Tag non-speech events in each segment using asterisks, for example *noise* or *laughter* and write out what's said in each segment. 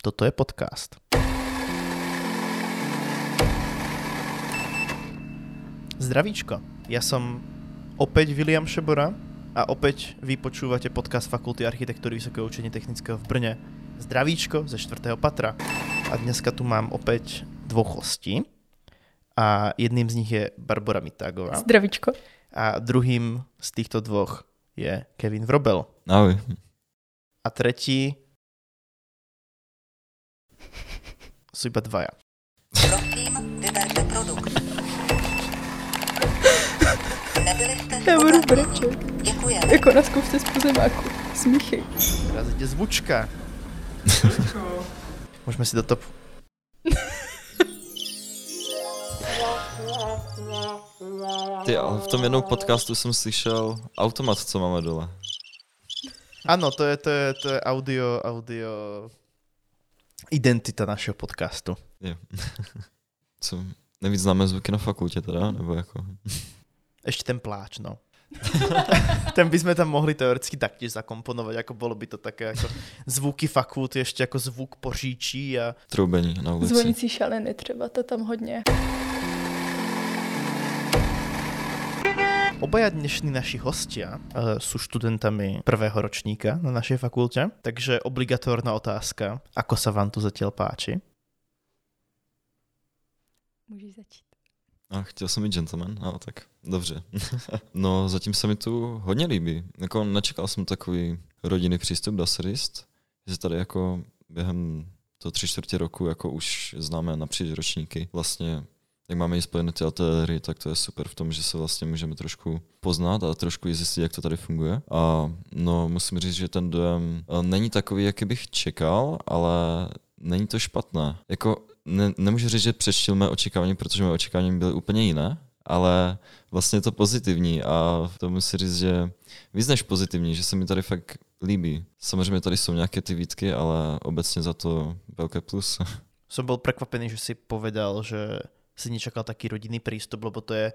Toto je podcast. Zdravíčko, ja som opäť William Šebora a opäť vy počúvate podcast Fakulty architektúry Vysokého učení technického v Brne. Zdravíčko ze 4. patra. A dneska tu mám opäť dvoch hostí a jedným z nich je Barbara Mitágová. Zdravíčko. A druhým z týchto dvoch je Kevin Vrobel. Ahoj. A tretí sú iba dvaja. Prosím, vyberte produkt. Nebyli *laughs* jste Já budu brečet. Děkujeme. Jako na zkoušce z pozemáku. Smíchej. Teraz ide zvučka. *laughs* Môžeme si do toho... Ty, ale v tom jednou podcastu jsem slyšel automat, co máme dole. Áno, to je, to je, to je audio, audio identita našeho podcastu. Je. *laughs* Co, nevíc známe zvuky na fakultě teda, nebo jako... Ešte ten pláč, no. *laughs* ten by sme tam mohli teoreticky taktiež zakomponovať, ako bolo by to také ako zvuky fakulty, ešte ako zvuk poříčí a Troubení na ulici. Zvonící šaleny třeba, to tam hodně. Obaja dnešní naši hostia uh, sú študentami prvého ročníka na našej fakulte, takže obligatórna otázka, ako sa vám tu zatiaľ páči? Můžeš začít. A chtěl jsem být gentleman, no tak dobře. *laughs* no zatím se mi tu hodně líbí. Jako nečekal jsem takový rodinný přístup, dá se říct. Že tady jako během toho tři čtvrtě roku jako už známe napříč ročníky. Vlastně jak máme i spojené ty ateliéry, tak to je super v tom, že se vlastně můžeme trošku poznat a trošku i zjistit, jak to tady funguje. A no, musím říct, že ten dojem eh, není takový, jaký bych čekal, ale není to špatné. Jako ne, nemůžu říct, že přečtil mé očekávání, protože mé očekávání byly úplně jiné, ale vlastně je to pozitivní a to musím říct, že víc než pozitivní, že se mi tady fakt líbí. Samozřejmě tady jsou nějaké ty výtky, ale obecně za to velké plus. *laughs* Som bol prekvapený, že si povedal, že si nečakal taký rodinný prístup, lebo to je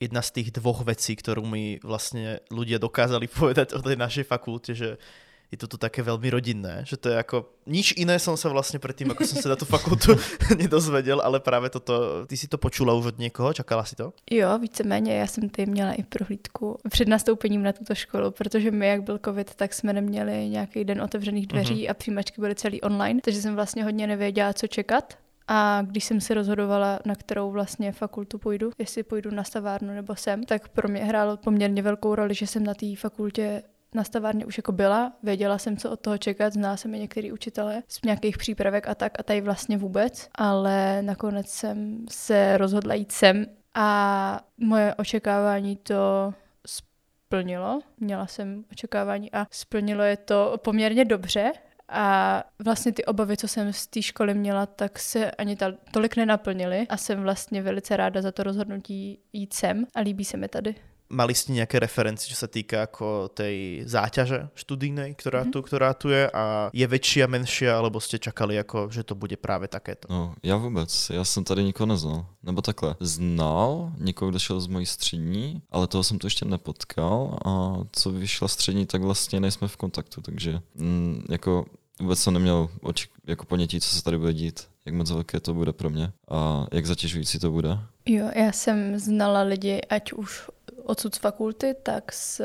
jedna z tých dvoch vecí, ktorú mi vlastne ľudia dokázali povedať o tej našej fakulte, že je to tu také veľmi rodinné, že to je ako, nič iné som sa vlastne predtým, ako som sa na tú fakultu *laughs* nedozvedel, ale práve toto, ty si to počula už od niekoho, čakala si to? Jo, víceméně, já jsem tady měla i prohlídku před nastoupením na tuto školu, protože my, jak byl covid, tak jsme neměli nějaký den otevřených dveří Mhm. a přijímačky byly celý online, takže jsem vlastně hodně nevěděla, co čekat. A když jsem se rozhodovala, na kterou vlastně fakultu půjdu, jestli půjdu na stavárnu nebo sem, tak pro mě hrálo poměrně velkou roli, že jsem na té fakultě na stavárně už jako byla, věděla jsem, co od toho čekat, znala jsem i některý učitele z nějakých přípravek a tak a tady vlastně vůbec, ale nakonec jsem se rozhodla jít sem a moje očekávání to splnilo. Měla jsem očekávání a splnilo je to poměrně dobře. A vlastně ty obavy, co jsem z té školy měla, tak se ani ta, tolik nenaplnily a jsem vlastně velice ráda za to rozhodnutí jít sem a líbí se mi tady. Mali ste nejaké referencie, čo sa týka ako tej záťaže študijnej, ktorá, Mhm. tu, ktorá tu je a je väčšia, menšia, alebo ste čakali, ako, že to bude práve takéto? No, já vůbec. Já jsem tady nikoho neznal. Nebo takhle. Znal někoho, kdo šel z mojí střední, ale toho jsem tu ještě nepotkal a co vyšla střední, tak vlastně nejsme v kontaktu, takže mm, jako vůbec jsem neměl oči, jako ponětí, co se tady bude dít, jak moc velké to bude pro mě a jak zatěžující to bude. Jo, já jsem znala lidi, ať už odsud z fakulty, tak z,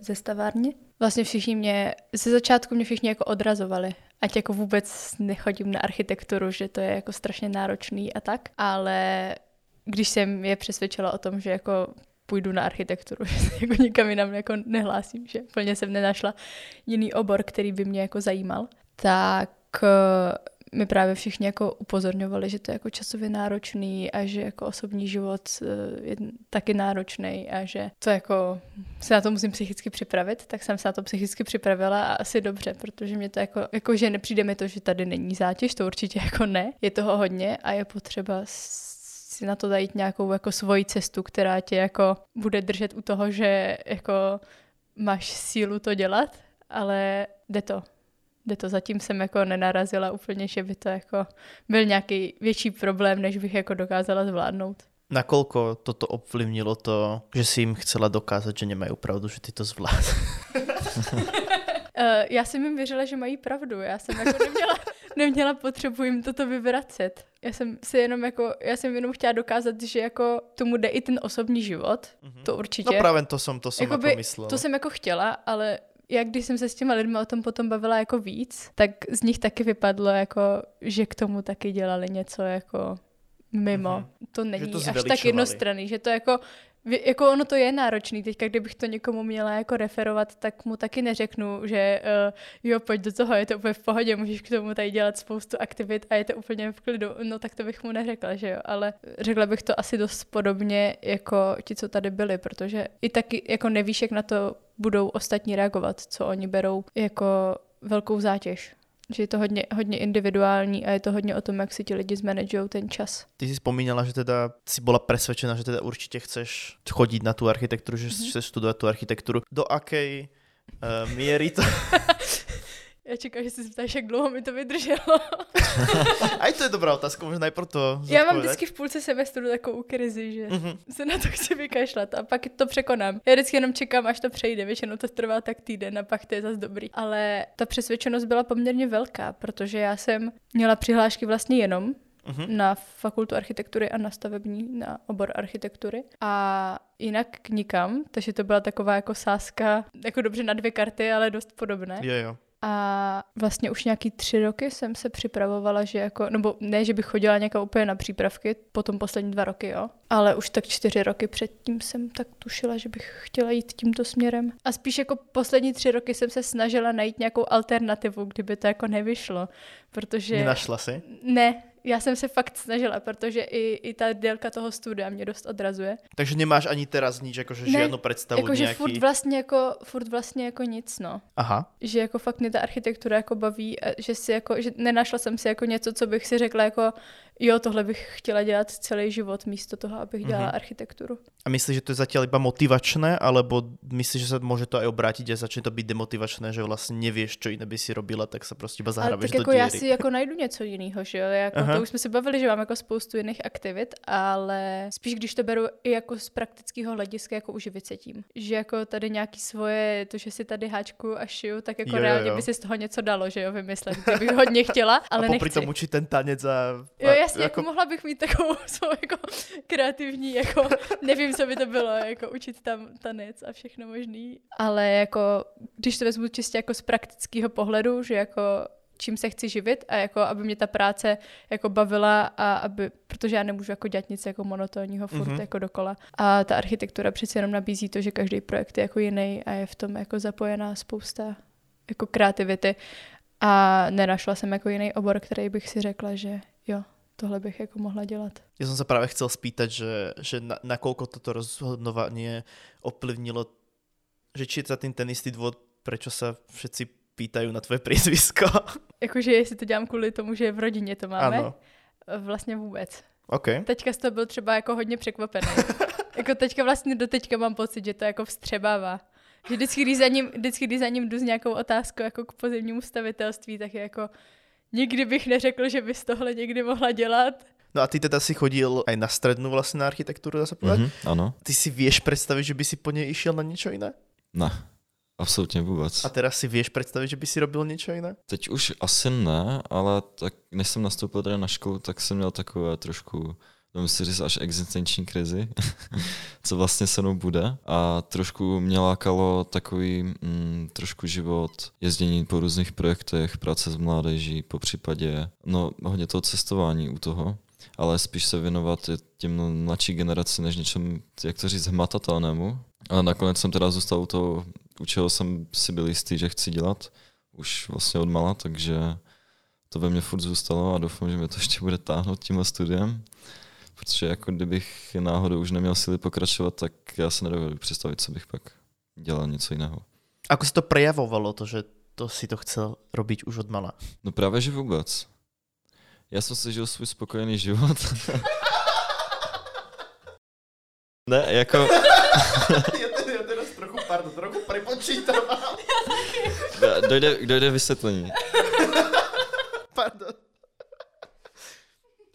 ze stavárny. Vlastně všichni mě, ze začátku mě všichni jako odrazovali, ať jako vůbec nechodím na architekturu, že to je jako strašně náročný a tak, ale když jsem je přesvědčila o tom, že jako půjdu na architekturu, *laughs* že se jako nikam jinam jako nehlásím, že plně jsem nenašla jiný obor, který by mě jako zajímal, tak mi právě všichni jako upozorňovali, že to je jako časově náročný a že jako osobní život eh, je taky náročný a že to jako se na to musím psychicky připravit, tak jsem se na to psychicky připravila a asi dobře, protože mě to jako, jako že nepřijde mi to, že tady není zátěž, to určitě jako ne, je toho hodně a je potřeba si na to dajít nějakou jako svoji cestu, která tě jako bude držet u toho, že jako máš sílu to dělat, ale jde to kde to zatím jsem jako nenarazila úplně, že by to jako byl nějaký větší problém, než bych jako dokázala zvládnout. Nakoľko toto ovlivnilo to, že si im chcela dokázať, že nemajú pravdu, že ty to zvlád? Uh, *laughs* já jsem jim věřila, že mají pravdu. Já jsem jako neměla, *laughs* neměla potřebu jim toto vyvracet. Já jsem si jenom jako, já jsem jenom chtěla dokázat, že jako tomu jde i ten osobní život, to určitě. No právě to jsem, to jsem Jakoby, jako myslel. To jsem jako chtěla, ale jak když jsem se s těma lidmi o tom potom bavila jako víc, tak z nich taky vypadlo jako, že k tomu taky dělali něco jako mimo. Mhm. To není to až tak jednostranný, že to jako jako ono to je náročný, teďka kdybych to někomu měla jako referovat, tak mu taky neřeknu, že uh, jo, pojď do toho, je to úplně v pohodě, můžeš k tomu tady dělat spoustu aktivit a je to úplně v klidu. No tak to bych mu neřekla, že jo, ale řekla bych to asi dost podobně jako ti, co tady byli, protože i taky jako nevíš, jak na to budou ostatní reagovat, co oni berou jako velkou zátěž. Že je to hodně, hodně individuální a je to hodně o tom, jak si ti lidi zmanagujou ten čas. Ty si spomínala, že teda si bola presvedčená, že teda určite chceš chodiť na tú architektúru, že Mhm. chceš studovať tú architektúru. Do akej uh, miery to... *laughs* Já čekám, že si zeptáš, jak dlouho mi to vydrželo. *laughs* Aj to je dobrá otázka, možno najprv to Já mám vždycky v půlce semestru takovou krizi, že Mhm. se na to chci vykašlat a pak to překonám. Já vždycky jenom čekám, až to přejde, většinou to trvá tak týden a pak to je zase dobrý. Ale ta přesvědčenost byla poměrně velká, protože já jsem měla přihlášky vlastně jenom Mhm. na fakultu architektury a na stavební, na obor architektury. A jinak k nikam, takže to byla taková jako sázka, jako dobře na dvě karty, ale dost podobné. Jo, jo. A vlastně už nějaký tři roky jsem se připravovala, že jako, nebo ne, že bych chodila někam úplně na přípravky, potom poslední dva roky, jo. Ale už tak čtyři roky předtím jsem tak tušila, že bych chtěla jít tímto směrem. A spíš jako poslední tři roky jsem se snažila najít nějakou alternativu, kdyby to jako nevyšlo, protože... Nenašla si? Ne, já jsem se fakt snažila, protože i, i ta délka toho studia mě dost odrazuje. Takže nemáš ani teraz nič, akože Ne, žiadnu predstavu Jakože nejaký... furt vlastně jako, furt vlastně jako nic, no. Aha. že jako fakt mě ta architektura jako baví, a že si jako, že nenašla jsem si jako něco, co bych si řekla jako, jo, tohle bych chtěla dělat celý život místo toho, abych dělala Mhm. architekturu. A myslíš, že to je zatiaľ iba motivačné, alebo myslíš, že sa môže to aj obrátiť a začne to byť demotivačné, že vlastne nevieš, čo iné by si robila, tak sa prostě iba Ale zahrabeš tak do jako já diery. si jako najdu něco jiného, že jo, jako Aha. to už jsme si bavili, že mám jako spoustu jiných aktivit, ale spíš když to beru i jako z praktického hlediska, jako uživit se tím. Že jako tady nějaký svoje, to, že si tady háčku a šiju, tak jako Jo, reálně jo. by si z toho něco dalo, že jo, vymyslet, kdybych hodně chtěla, ale a popri nechci. tom učit ten tanec a... Jo, a jasně, jako mohla bych mít takovou *laughs* svou jako kreativní, jako *laughs* nevím, co by to bylo, jako učit tam tanec a všechno možný. Ale jako, když to vezmu čistě jako z praktického pohledu, že jako čím se chci živit a jako aby mě ta práce jako bavila a aby, protože já nemůžu jako dělat nic jako monotónního furt Mhm. mm-hmm. jako dokola. A ta architektura přece jenom nabízí to, že každý projekt je jako jiný a je v tom jako zapojená spousta jako kreativity. A nenašla jsem jako jiný obor, který bych si řekla, že jo, tohle bych jako mohla dělat. Ja som sa práve chcel spýtať, že, že na, nakoľko toto rozhodnovanie ovplyvnilo, že či je za tým ten istý dôvod, prečo sa všetci pýtajú na tvoje priezvisko. *laughs* Jakože jestli to dělám kvůli tomu, že v rodině to máme, Áno. vlastně vůbec. OK. Teďka z toho byl třeba jako hodně překvapený. *laughs* jako teďka vlastně do teďka mám pocit, že to jako vstřebává. Že vždycky, když za ním, vždycky, když za ním jdu s nějakou otázkou jako k pozemnímu stavitelství, tak je jako nikdy bych neřekl, že bys tohle někdy mohla dělat. No a ty teda si chodil aj na strednú vlastne na architektúru, dá sa povedať? Mhm, ano. Ty si vieš predstaviť, že by si po nej išiel na niečo iné? Ne, absolutně vůbec. A teraz si vieš predstaviť, že by si robil niečo iné? Teď už asi ne, ale tak než jsem nastoupil tady na školu, tak jsem měl takové trošku, dám si říct, až existenční krizi, *laughs* co vlastně se mnou bude. A trošku mě lákalo takový mm, trošku život, jezdění po různých projektech, práce s mládeží, po případě, no hodně toho cestování u toho ale spíš se věnovat těm mladší generaci, než něčem, jak to říct, hmatatelnému. Ale nakonec jsem teda zůstal u toho, u čeho jsem si byl jistý, že chci dělat, už vlastně od mala, takže to ve mně furt zůstalo a doufám, že mě to ještě bude táhnout tímhle studiem. Protože jako kdybych náhodou už neměl síly pokračovat, tak já se nedovedu představit, co bych pak dělal něco jiného. Ako sa to prejavovalo, to, že to si to chcel robiť už od mala? No právě, že vůbec. Já jsem si žil svůj spokojený život. *laughs* ne, jako... ja, teda, ja teraz trochu, pardon, trochu prepočítam. *laughs* dojde, dojde vysvětlení. pardon.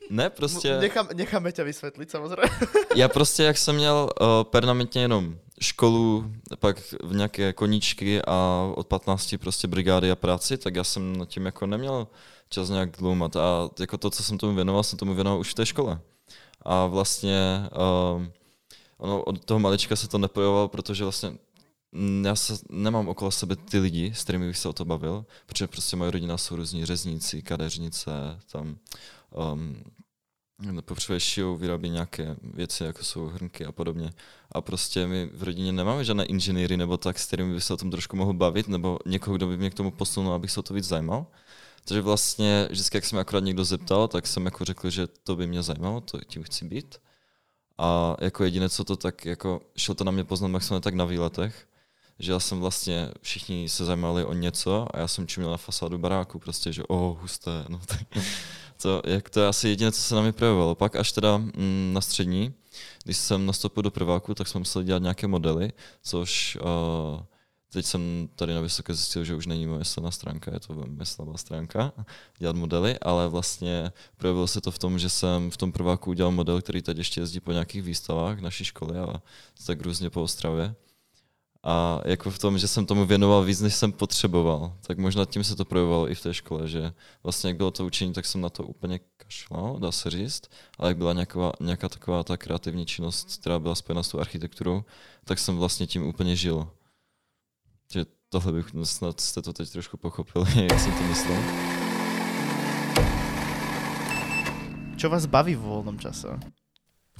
Ne, prostě... Nechám, necháme ťa vysvetliť, samozrejme. *laughs* Já prostě, jak jsem měl uh, permanentně jenom školu, pak v nějaké koníčky a od 15 prostě brigády a práci, tak já jsem nad tím jako neměl čas nějak dloumat. A jako to, co jsem tomu věnoval, jsem tomu věnoval už v té škole. A vlastně um, ono od toho malička se to neprojevovalo, protože vlastně já se, nemám okolo sebe ty lidi, s kterými bych se o to bavil, protože prostě moje rodina jsou různí řezníci, kadeřnice, tam um, potřebuje šijou, vyrábí nějaké věci, jako jsou hrnky a podobně. A prostě my v rodině nemáme žádné inženýry nebo tak, s kterými by se o tom trošku mohl bavit, nebo někoho, kdo by mě k tomu posunul, abych se o to víc zajímal. Takže vlastně vždycky, jak se mě akorát někdo zeptal, tak jsem jako řekl, že to by mě zajímalo, to tím chci být. A jako jediné, co to tak, jako šlo to na mě poznat maximálně tak na výletech, že já jsem vlastně, všichni se zajímali o něco a já jsem čuměl na fasádu baráku, prostě, že o, oh, husté, no tak, *laughs* to, jak to je asi jediné, co se na mě projevovalo. Pak až teda mm, na střední, když jsem nastoupil do prváku, tak jsme museli dělat nějaké modely, což uh, teď jsem tady na vysoké zjistil, že už není moje silná stránka, je to velmi slabá stránka, dělat modely, ale vlastně projevilo se to v tom, že jsem v tom prváku udělal model, který teď ještě jezdí po nějakých výstavách naší školy a tak různě po Ostravě. A jako v tom, že jsem tomu věnoval víc, než jsem potřeboval, tak možná tím se to projevovalo i v té škole, že vlastně jak bylo to učení, tak jsem na to úplně kašlal, dá se říct, ale jak byla nějaká, nějaká taková ta kreativní činnost, která byla spojena s tou architekturou, tak jsem vlastně tím úplně žil. Že tohle bych, snad jste to teď trošku pochopili, *laughs* jak jsem to myslel. Čo vás baví v volnom čase?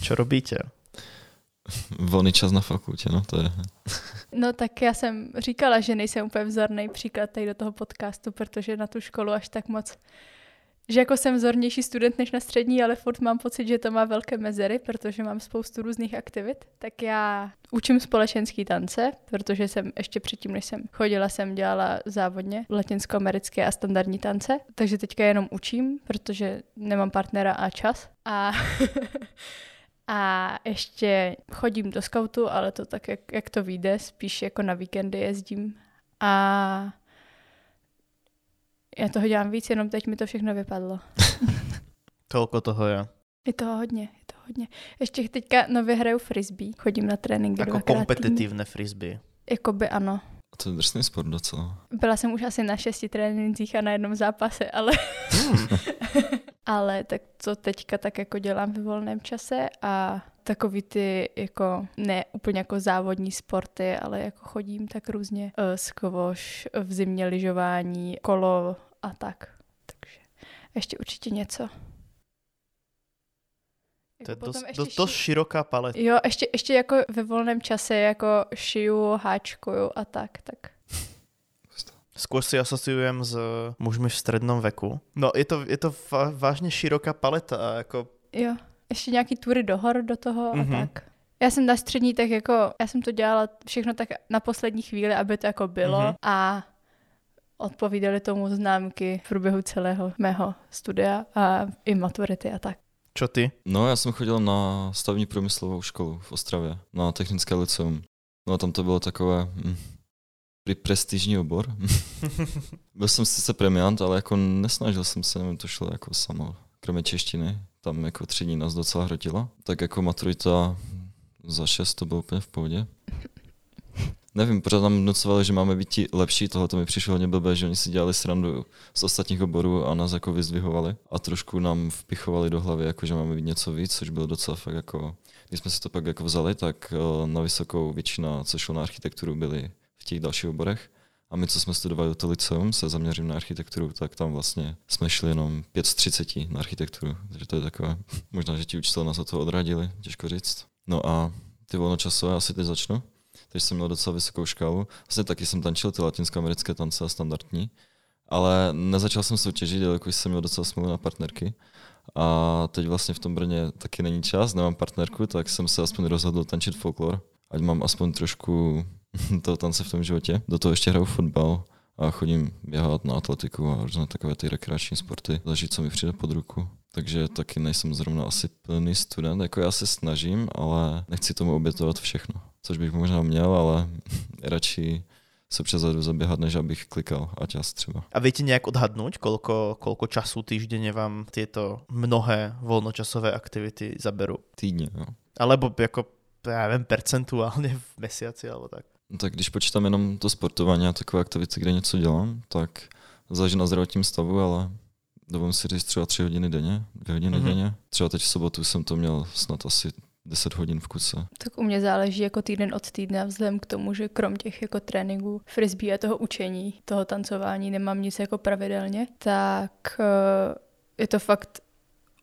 Čo robíte? Volný čas na fakultě, no to je. No tak já jsem říkala, že nejsem úplně vzorný příklad tady do toho podcastu, protože na tu školu až tak moc že jako jsem vzornější student než na střední, ale furt mám pocit, že to má velké mezery, protože mám spoustu různých aktivit. Tak já učím společenský tance, protože jsem ještě předtím, než jsem chodila, jsem dělala závodně latinskoamerické a standardní tance. Takže teďka jenom učím, protože nemám partnera a čas. A *laughs* A ještě chodím do skautu, ale to tak, jak, jak to vyjde, spíš jako na víkendy jezdím. A já toho dělám víc, jenom teď mi to všechno vypadlo. *laughs* Tolko toho je. Je toho hodně, je toho hodně. Ještě teďka nově hraju frisbee, chodím na tréninky Jako kompetitivné frisbee. Jakoby ano. A to je drsný sport docela. Byla jsem už asi na šesti trénincích a na jednom zápase, ale... *laughs* ale tak to teďka tak jako dělám ve volném čase a takový ty jako ne úplně jako závodní sporty, ale jako chodím tak různě uh, squash, v zimě lyžování, kolo a tak. Takže ještě určitě něco. To je Jako potom dost, ještě dost, dost ši- široká paleta. Jo, ještě, ještě jako ve volném čase jako šiju, háčkuju a tak, tak. Skôr si asociujem s mužmi v strednom veku. No, je to, je to vážně široká paleta. Jako, Jo, ještě nějaký tury do hor do toho a Mhm. tak. Já jsem na střední, tak jako, já jsem to dělala všechno tak na poslední chvíli, aby to jako bylo Mhm. a odpovídaly tomu známky v průběhu celého mého studia a i maturity a tak. čo ty? No, já jsem chodil na stavní průmyslovou školu v Ostravě, na technické liceum. No a tam to bylo takové hm, pri prestižní obor. *laughs* Byl jsem sice premiant, ale jako nesnažil jsem se, nevím, to šlo jako samo. Kromě češtiny, tam jako tři dní nás docela hrotilo. Tak jako maturita za šest to bylo úplně v pohodě. Nevím, pořád nám vnucovali, že máme být ti lepší, tohle to mi přišlo hodně blbé, že oni si dělali srandu z ostatních oborů a nás jako vyzdvihovali a trošku nám vpichovali do hlavy, jako že máme být něco víc, což bylo docela fakt jako, když jsme si to pak jako vzali, tak eh, na vysokou většina, co šlo na architekturu, byli těch dalších oborech. A my, co jsme studovali do liceum, se zaměřím na architekturu, tak tam vlastně jsme šli jenom 5 z 30 na architekturu. Takže to je takové, *laughs* možná, že ti učitelé nás od toho odradili, těžko říct. No a ty volnočasové asi teď začnu. Takže jsem měl docela vysokou škálu. Vlastně taky jsem tančil ty latinskoamerické tance a standardní, ale nezačal jsem soutěžit, jelikož jsem měl docela smlouvu na partnerky. A teď vlastně v tom Brně taky není čas, nemám partnerku, tak jsem se aspoň rozhodl tančit folklor, ať mám aspoň trošku *laughs* toho tance v tom životě. Do toho ještě hraju fotbal a chodím běhat na atletiku a různé takové ty rekreační sporty, zažít, co mi přijde pod ruku. Takže taky nejsem zrovna asi plný student, jako já se snažím, ale nechci tomu obětovat všechno, což bych možná měl, ale *laughs* radši se přezadu zaběhat, než abych klikal a čas třeba. A viete nejak odhadnúť, koľko, koľko času týždenne vám tieto mnohé voľnočasové aktivity zaberú? Týdně, jo. Alebo jako, já nevím, percentuálně v mesiaci, alebo tak. No tak když počítám jenom to sportování a takové aktivity, kde něco dělám, tak záleží na zdravotním stavu, ale dovolím si říct třeba tři hodiny denně, dvě hodiny Mhm. mm-hmm. denně. Třeba teď v sobotu jsem to měl snad asi 10 hodin v kuse. Tak u mě záleží jako týden od týdne, vzhledem k tomu, že krom těch jako tréninků, frisbee a toho učení, toho tancování nemám nic jako pravidelně, tak eh, je to fakt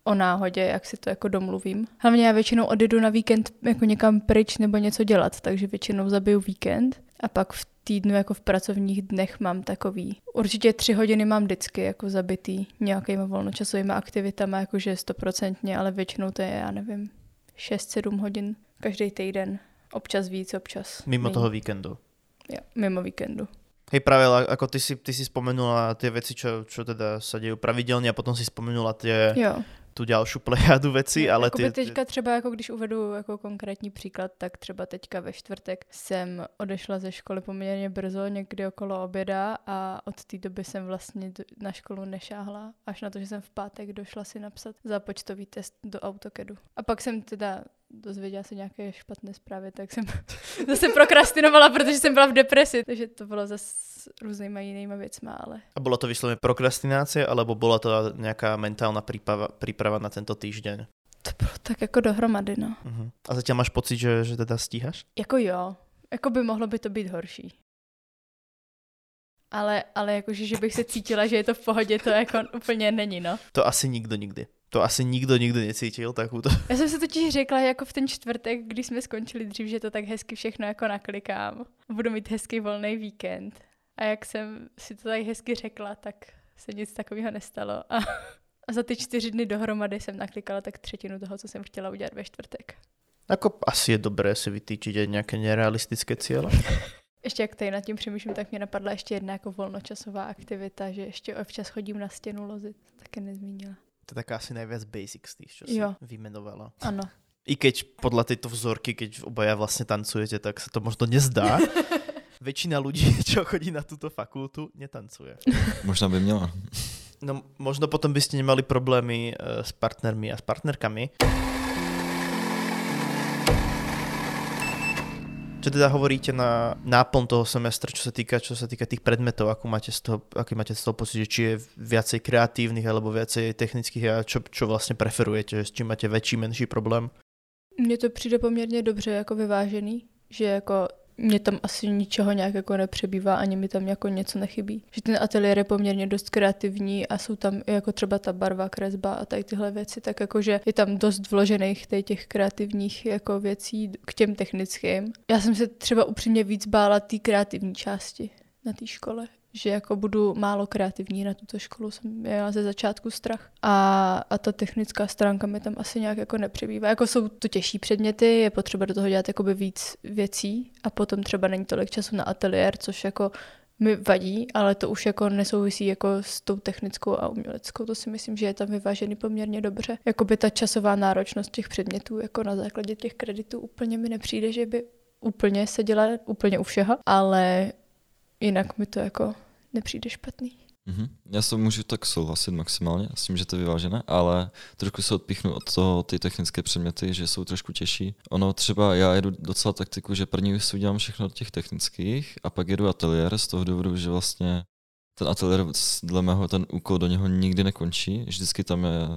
o náhodě, jak si to jako domluvím. Hlavně já většinou odjedu na víkend jako někam pryč nebo něco dělat, takže většinou zabiju víkend a pak v týdnu jako v pracovních dnech mám takový. Určitě tři hodiny mám vždycky jako zabitý nějakýma volnočasovými aktivitama, jakože stoprocentně, ale většinou to je, já nevím, 6-7 hodin každý týden. Občas víc, občas Mimo méně. toho víkendu. Jo, mimo víkendu. Hej, práve, ale ako ty si, ty si spomenula veci, čo, čo teda sa dejú pravidelne a potom si spomenula tie, Jo. tú ďalšiu plejadu veci, ale Jakoby tie, teďka třeba, jako když uvedu jako konkrétní příklad, tak třeba teďka ve čtvrtek jsem odešla ze školy poměrně brzo, někdy okolo oběda a od té doby jsem vlastně na školu nešáhla, až na to, že jsem v pátek došla si napsat započtový test do AutoCADu. A pak jsem teda dozvěděla se nějaké špatné zprávy, tak jsem *laughs* zase prokrastinovala, protože jsem byla v depresi, takže to bylo zase různýma jinýma věcma, ale A bola to vyslovene prokrastinácia, alebo bola to nejaká mentálna príprava, príprava na tento týždeň? to bylo tak jako dohromady, no. Uh-huh. A zatiaľ máš pocit, že, že teda stíhaš? Jako jo, jako by mohlo by to být horší. Ale, ale jakože, že bych se cítila, že je to v pohodě, to jako úplně není, no. To asi nikdo nikdy. To asi nikdo nikdy necítil takúto. *laughs* Já jsem si totiž řekla jako v ten čtvrtek, když jsme skončili dřív, že to tak hezky všechno jako naklikám. Budu mít hezký volný víkend. A jak jsem si to tak hezky řekla, tak se nic takového nestalo. A, a za ty čtyři dny dohromady jsem naklikala tak třetinu toho, co jsem chtěla udělat ve čtvrtek. Ako asi je dobré si vytýčiť aj nejaké nerealistické ciele. *laughs* Ještě jak tady nad tím přemýšlím, tak mě napadla ještě jedna jako volnočasová aktivita, že ještě občas chodím na stěnu lozit. To také nezmínila. To je taká asi najviac basic z tých, čo si Jo. vymenovala. Ano. I keď podľa tejto vzorky, keď obaja vlastne tancujete, tak sa to možno nezdá. Väčšina ľudí, čo chodí na túto fakultu, netancuje. *laughs* Možná by měla. No možno potom by ste nemali problémy eh, s partnermi a s partnerkami. Čo teda hovoríte na náplň toho semestra, čo sa týka, čo sa týka tých predmetov, ako máte z toho, aký máte z toho pocit, že či je viacej kreatívnych alebo viacej technických? A čo, čo vlastne preferujete, s čím máte väčší, menší problém? Mně to přijde poměrně dobře jako vyvážený, že jako mě tam asi ničeho nějak jako nepřebývá, ani mi tam jako něco nechybí. Že ten ateliér je poměrně dost kreativní a jsou tam jako třeba ta barva, kresba a tady tyhle věci, tak jakože je tam dost vložených tady těch kreativních jako věcí k těm technickým. Já jsem se třeba upřímně víc bála té kreativní části na té škole, že jako budu málo kreativní na tuto školu, jsem měla ze začátku strach. A, a ta technická stránka mi tam asi nějak jako nepřibývá. Jako jsou to těžší předměty, je potřeba do toho dělat jakoby víc věcí a potom třeba není tolik času na ateliér, což jako mi vadí, ale to už jako nesouvisí jako s tou technickou a uměleckou. To si myslím, že je tam vyvážený poměrně dobře. Jakoby ta časová náročnost těch předmětů jako na základě těch kreditů úplně mi nepřijde, že by úplně seděla úplně u všeho, ale jinak mi to jako nepřijde špatný. Mhm. Já se můžu tak souhlasit maximálně s tím, že to je vyvážené, ale trošku se odpíchnu od toho ty technické předměty, že jsou trošku těžší. Ono třeba já jedu docela taktiku, že první si udělám všechno od těch technických a pak jedu ateliér z toho důvodu, že vlastně ten ateliér, dle mého, ten úkol do něho nikdy nekončí. Vždycky tam je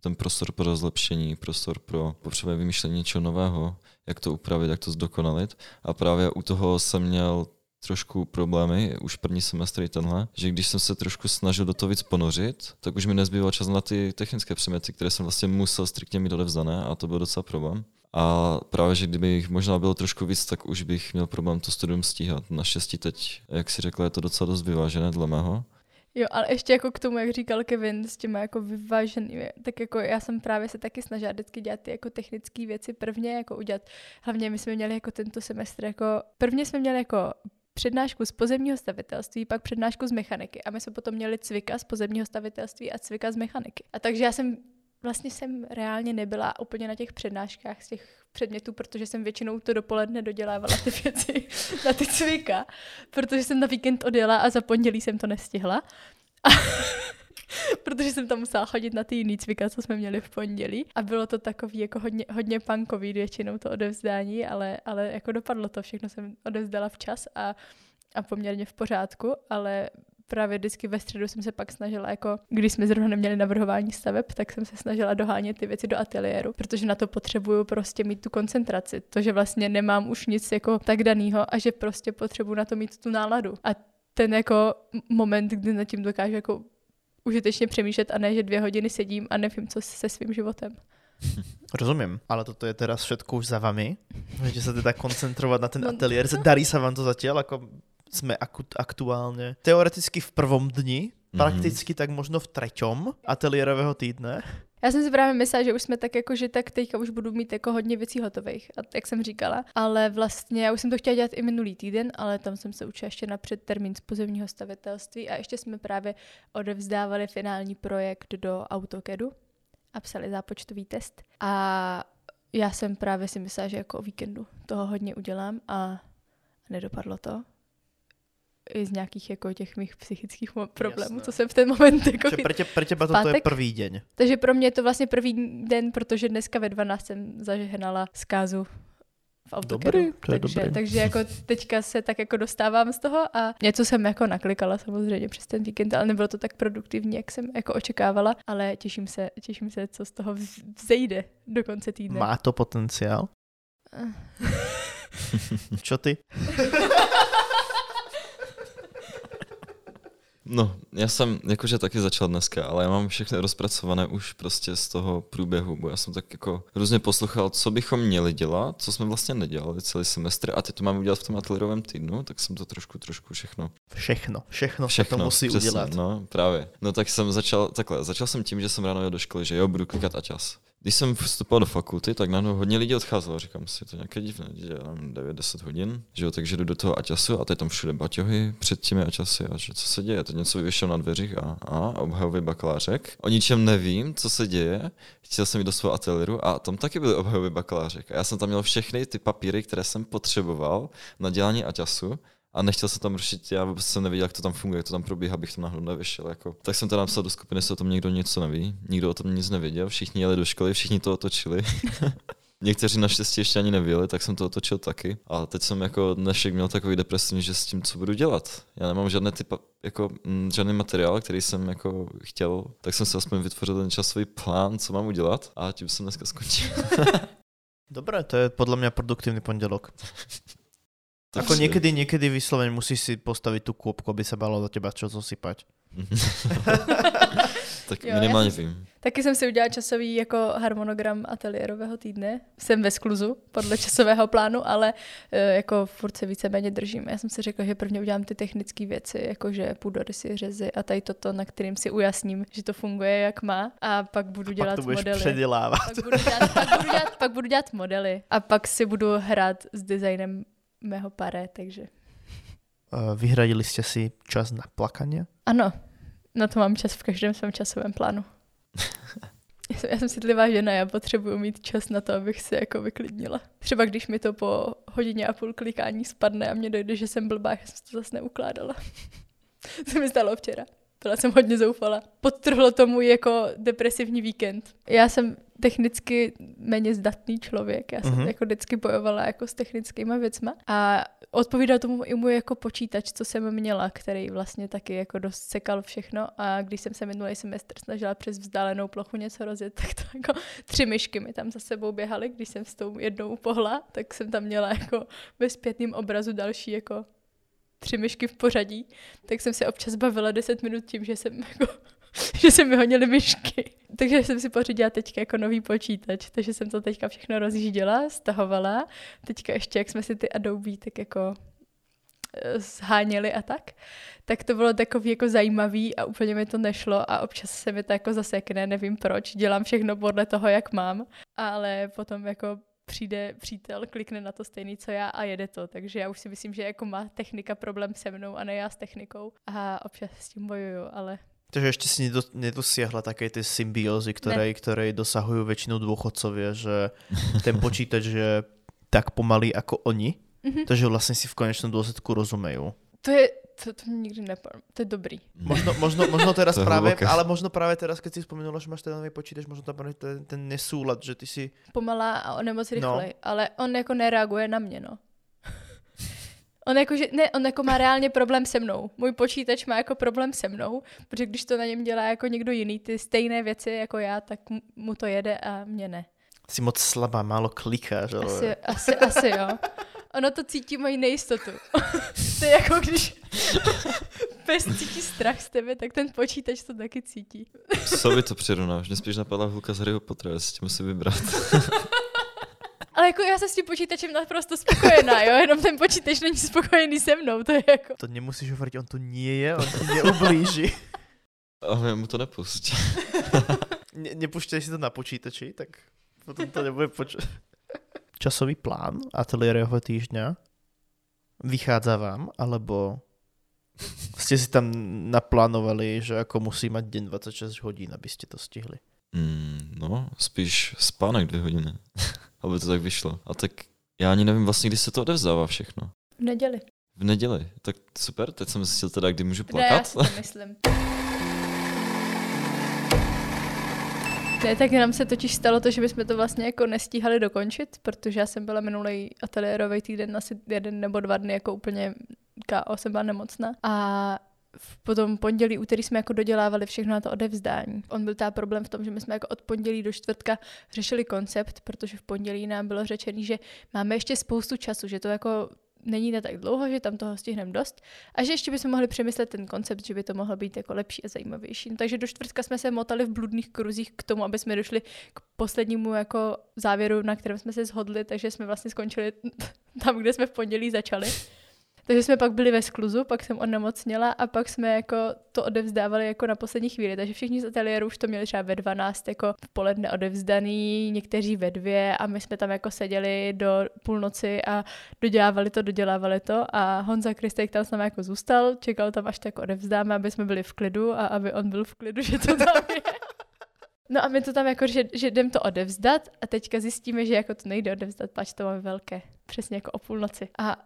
ten prostor pro zlepšení, prostor pro potřebné vymýšlení něčeho nového, jak to upravit, jak to zdokonalit. A právě u toho jsem měl trošku problémy, už první semestr i tenhle, že když jsem se trošku snažil do toho víc ponořit, tak už mi nezbýval čas na ty technické předměty, které jsem vlastně musel striktně mít odevzdané a to byl docela problém. A právě, že kdyby jich možná bylo trošku víc, tak už bych měl problém to studium stíhat. Naštěstí teď, jak si řekla, je to docela dost vyvážené dle mého. Jo, ale ještě jako k tomu, jak říkal Kevin, s těma jako vyváženými, tak jako já jsem právě se taky snažila vždycky dělat ty jako technické věci prvně, jako udělat, hlavně my jsme měli jako tento semestr, jako prvně jsme měli jako přednášku z pozemního stavitelství, pak přednášku z mechaniky a my jsme potom měli cvika z pozemního stavitelství a cvika z mechaniky. A takže já jsem vlastně jsem reálně nebyla úplně na těch přednáškách z těch předmětů, protože jsem většinou to dopoledne dodělávala ty věci *laughs* na ty cvika, protože jsem na víkend odjela a za pondělí jsem to nestihla. A *laughs* *laughs* protože jsem tam musela chodit na ty jiný cvika, co jsme měli v pondělí. A bylo to takový jako hodně, hodně punkový většinou to odevzdání, ale, ale jako dopadlo to, všechno jsem odevzdala včas a, a poměrně v pořádku, ale právě vždycky ve středu jsem se pak snažila, jako když jsme zrovna neměli navrhování staveb, tak jsem se snažila dohánět ty věci do ateliéru, protože na to potřebuju prostě mít tu koncentraci. To, že vlastně nemám už nic jako tak danýho a že prostě potřebuju na to mít tu náladu. A ten jako moment, kdy nad tím dokážu jako užitečně přemýšlet a ne, že dvě hodiny sedím a nevím, co se svým životem. Rozumím, ale toto je teraz všetko už za vami. Můžete se teda koncentrovat na ten No. ateliér. Darí sa vám to zatiaľ, ako sme akut, aktuálne teoreticky v prvom dni, Mhm. prakticky tak možno v treťom ateliérového týdne. Já jsem si právě myslela, že už jsme tak jako, že tak teďka už budu mít jako hodně věcí hotových, a jak jsem říkala. Ale vlastně já už jsem to chtěla dělat i minulý týden, ale tam jsem se učila ještě na předtermín z pozemního stavitelství a ještě jsme právě odevzdávali finální projekt do AutoCADu a psali zápočtový test. A já jsem právě si myslela, že jako o víkendu toho hodně udělám a nedopadlo to. I z nějakých jako těch mých psychických problémů, Jasné. co jsem v ten moment jako Že pre, te, pre teba toto je prvý deň. takže pro mě je to vlastně první den, protože dneska ve 12 jsem zažehnala zkázu v AutoCADu. Dobrý, to je takže, dobrý. takže jako teďka se tak jako dostávám z toho a něco jsem jako naklikala samozřejmě přes ten víkend, ale nebylo to tak produktivní, jak jsem jako očekávala, ale těším se, těším se, co z toho vz- vzejde do konce týdne. Má to potenciál. Eh. *laughs* Čo ty? *laughs* No, já jsem jakože taky začal dneska, ale já mám všechno rozpracované už prostě z toho průběhu, bo já jsem tak jako různě poslouchal, co bychom měli dělat, co jsme vlastně nedělali celý semestr a teď to máme udělat v tom ateliérovém týdnu, tak jsem to trošku, trošku všechno Všechno, všechno, všechno Všechno, to musí přesně, udělat. No, právě. No tak jsem začal, takhle, začal jsem tím, že jsem ráno jel do školy, že jo, budu klikat a čas. Když jsem vstupoval do fakulty, tak najednou hodně lidí odcházelo. Říkám si, to nějaké divné, mám 9-10 hodin, že jo, takže jdu do toho aťasu a teď tam všude baťohy před těmi aťasy a že co se děje, teď něco vyvěšel na dveřích a, a obhajový bakalářek. O ničem nevím, co se děje, chtěl jsem jít do svého ateliéru a tam taky byly obhajový bakalářek. A já jsem tam měl všechny ty papíry, které jsem potřeboval na dělání aťasu a nechtěl jsem tam rušit, já vůbec jsem nevěděl, jak to tam funguje, jak to tam probíhá, abych tam náhodou nevyšel. Jako. Tak jsem teda napsal do skupiny, jestli o tom někdo něco neví, nikdo o tom nic nevěděl, všichni jeli do školy, všichni to otočili. *laughs* Někteří naštěstí ještě ani nevěděli, tak jsem to otočil taky. A teď jsem jako dnešek měl takový depresivní, že s tím, co budu dělat. Já nemám žádný typ, jako, mm, žádný materiál, který jsem jako chtěl, tak jsem si aspoň vytvořil ten časový plán, co mám udělat a tím jsem dneska skončil. *laughs* Dobré, to je podľa mňa produktívny *laughs* pondelok. Ako Takže- niekedy, niekedy vyslovene musíš si postaviť tú kôpku, aby sa balo do teba čo zosypať. *laughs* tak Jo, minimálně jsem- vím. Taky jsem si udělala časový jako harmonogram ateliérového týdne. Jsem ve skluzu podle časového plánu, ale eh, jako furt se víceméně držím. Já jsem si řekla, že prvně udělám ty technické věci, jakože půdorysy, řezy a tady toto, na kterým si ujasním, že to funguje jak má a pak budu dělat Pak to budeš modely. předělávat. Pak budu, dělat, pak, budu dělat, pak budu dělat modely a pak si budu hrát s designem mého pare, takže Eh, Vyhradili ste si čas na plakanie? ano, na to mám čas v každém svém časovém plánu. *laughs* Já jsem, já jsem citlivá žena, já potřebuju mít čas na to, abych se jako vyklidnila. Třeba když mi to po hodině a půl klikání spadne a mě dojde, že jsem blbá, že jsem to zase neukládala. *laughs* to se mi stalo včera. Byla jsem hodně zoufala. Podtrhlo to můj jako depresivní víkend. Já jsem technicky méně zdatný člověk. Já jsem Mhm. mm-hmm. jako vždycky bojovala jako s technickýma věcma a odpovídal tomu i můj jako počítač, co jsem měla, který vlastně taky jako dost sekal všechno a když jsem se minulý semestr snažila přes vzdálenou plochu něco rozjet, *laughs* tak to jako tři myšky mi tam za sebou běhaly, když jsem s tou jednou pohla, tak jsem tam měla jako ve zpětném obrazu další jako tři myšky v pořadí, tak jsem se občas bavila 10 minut tím, že jsem jako *laughs* že se mi honily myšky. Takže jsem si pořídila teďka jako nový počítač, takže jsem to teďka všechno rozjížděla, stahovala. Teďka ještě, jak jsme si ty Adobe tak jako eh, zháněli a tak, tak to bylo takový jako zajímavý a úplně mi to nešlo a občas se mi to jako zasekne, nevím proč, dělám všechno podle toho, jak mám, ale potom jako přijde přítel, klikne na to stejný, co já a jede to, takže já už si myslím, že jako má technika problém se mnou a ne já s technikou a občas s tím bojuju, ale Takže ešte si nedo, nedosiahla také tie symbiózy, ktorej, ktorej dosahujú väčšinou dôchodcovia, že ten počítač je tak pomalý ako oni, Mhm. takže vlastne si v konečnom dôsledku rozumejú. to je, to, to nikdy nepadlo, to je dobrý. Možno, možno, možno teraz *laughs* To je práve, hluboké. ale možno práve teraz, keď si spomenula, že máš ten nový počítač, možno tam práve ten, ten nesúlad, že ty si... Pomalá a on je moc No. rychlej, ale on jako nereaguje na mě, no. *laughs* On jako, že, ne, on jako má reálně problém se mnou. Můj počítač má jako problém se mnou, protože když to na něm dělá jako někdo jiný, ty stejné věci jako já, tak mu to jede a mě ne. Si moc slabá, málo klikáš, ale... Asi, asi, asi jo. Ono to cítí moji nejistotu. *laughs* to je jako když *laughs* pes cítí strach z tebe, tak ten počítač to taky cítí. *laughs* Psovi to přirovnáš. Mě spíš napadla hulka z Harryho Pottera, jestli tě musí vybrat. Ale jako já jsem s tím počítačem naprosto spokojená, jo, jenom ten počítač není spokojený se mnou, to je jako... To nemusíš hovoriť, on tu nie je, on ti neublíži. Ale mu to nepustí. ne, nepúšťaj si to na počítači, tak potom to nebude počuť. Časový plán ateliérového týždňa vychádza vám, alebo ste si tam naplánovali, že ako musí mať deň 26 hodín, aby ste to stihli? Mm, no, spíš spánek dvě hodiny, *laughs* aby to tak vyšlo. A tak já ani nevím vlastně, kdy se to odevzdává všechno. V neděli. V neděli. Tak super, teď jsem zjistil teda, kdy můžu Ne, já plakat. si to myslím. *laughs* Ne, tak nám se totiž stalo to, že bychom to vlastně jako nestíhali dokončit, protože já jsem byla minulý ateliérový týden asi jeden nebo dva dny jako úplně KO, jsem byla nemocná. A v potom pondělí, úterý jsme jako dodělávali všechno na to odevzdání. On byl tá problém v tom, že my jsme jako od pondělí do čtvrtka řešili koncept, protože v pondělí nám bylo řečený, že máme ještě spoustu času, že to jako není na tak dlouho, že tam toho stihneme dost a že ještě bychom mohli přemyslet ten koncept, že by to mohlo být jako lepší a zajímavější. No, takže do čtvrtka jsme se motali v bludných kruzích k tomu, aby jsme došli k poslednímu jako závěru, na kterém jsme se shodli, takže jsme vlastně skončili *laughs* tam, kde jsme v pondělí začali. Takže jsme pak byli ve skluzu, pak jsem onemocněla a pak jsme jako to odevzdávali jako na poslední chvíli. Takže všichni z ateliéru už to měli třeba ve 12 jako v poledne odevzdaný, někteří ve dvě a my jsme tam jako seděli do půlnoci a dodělávali to, dodělávali to a Honza Kristejk tam s námi jako zůstal, čekal tam až tak odevzdáme, aby jsme byli v klidu a aby on byl v klidu, že to tam je. *laughs* No a my to tam jako, že, že jdem to odevzdat a teďka zjistíme, že jako to nejde odevzdat, pač to máme velké, přesně jako o půlnoci. A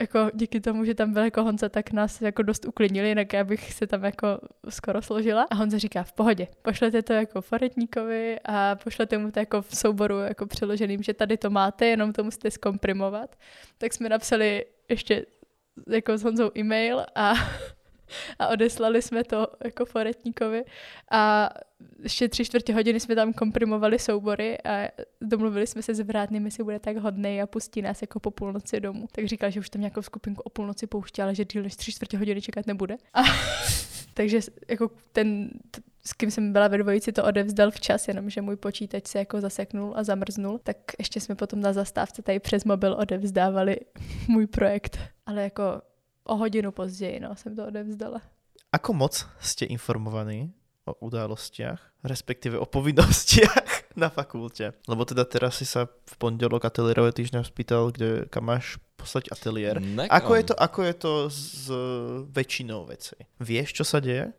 jako díky tomu, že tam byl jako Honza, tak nás jako dost uklidnili, jinak já bych se tam jako skoro složila. A Honza říká, v pohodě, pošlete to jako faretníkovi a pošlete mu to jako v souboru jako přeloženým, že tady to máte, jenom to musíte zkomprimovat. Tak jsme napsali ještě jako s Honzou e-mail a a odeslali jsme to jako foretníkovi a ještě tři čtvrtě hodiny jsme tam komprimovali soubory a domluvili jsme se s vrátným, jestli bude tak hodnej a pustí nás jako po půlnoci domů. Tak říkal, že už tam nějakou skupinku o půlnoci pouští, ale že díl než tři čtvrtě hodiny čekat nebude. A, *laughs* takže jako ten, s kým jsem byla ve dvojici, to odevzdal včas, jenomže můj počítač se jako zaseknul a zamrznul, tak ještě jsme potom na zastávce tady přes mobil odevzdávali *laughs* můj projekt. Ale jako o hodinu později, no, jsem to odevzdala. Ako moc ste informovaní o udalostiach, respektíve o povinnostiach *laughs* na fakulte? Lebo teda teraz si sa v pondelok ateliérové týždňa spýtal, kde, kam máš poslať ateliér. Nekam. Ako je to, ako je to s väčšinou vecí? Vieš, čo sa deje?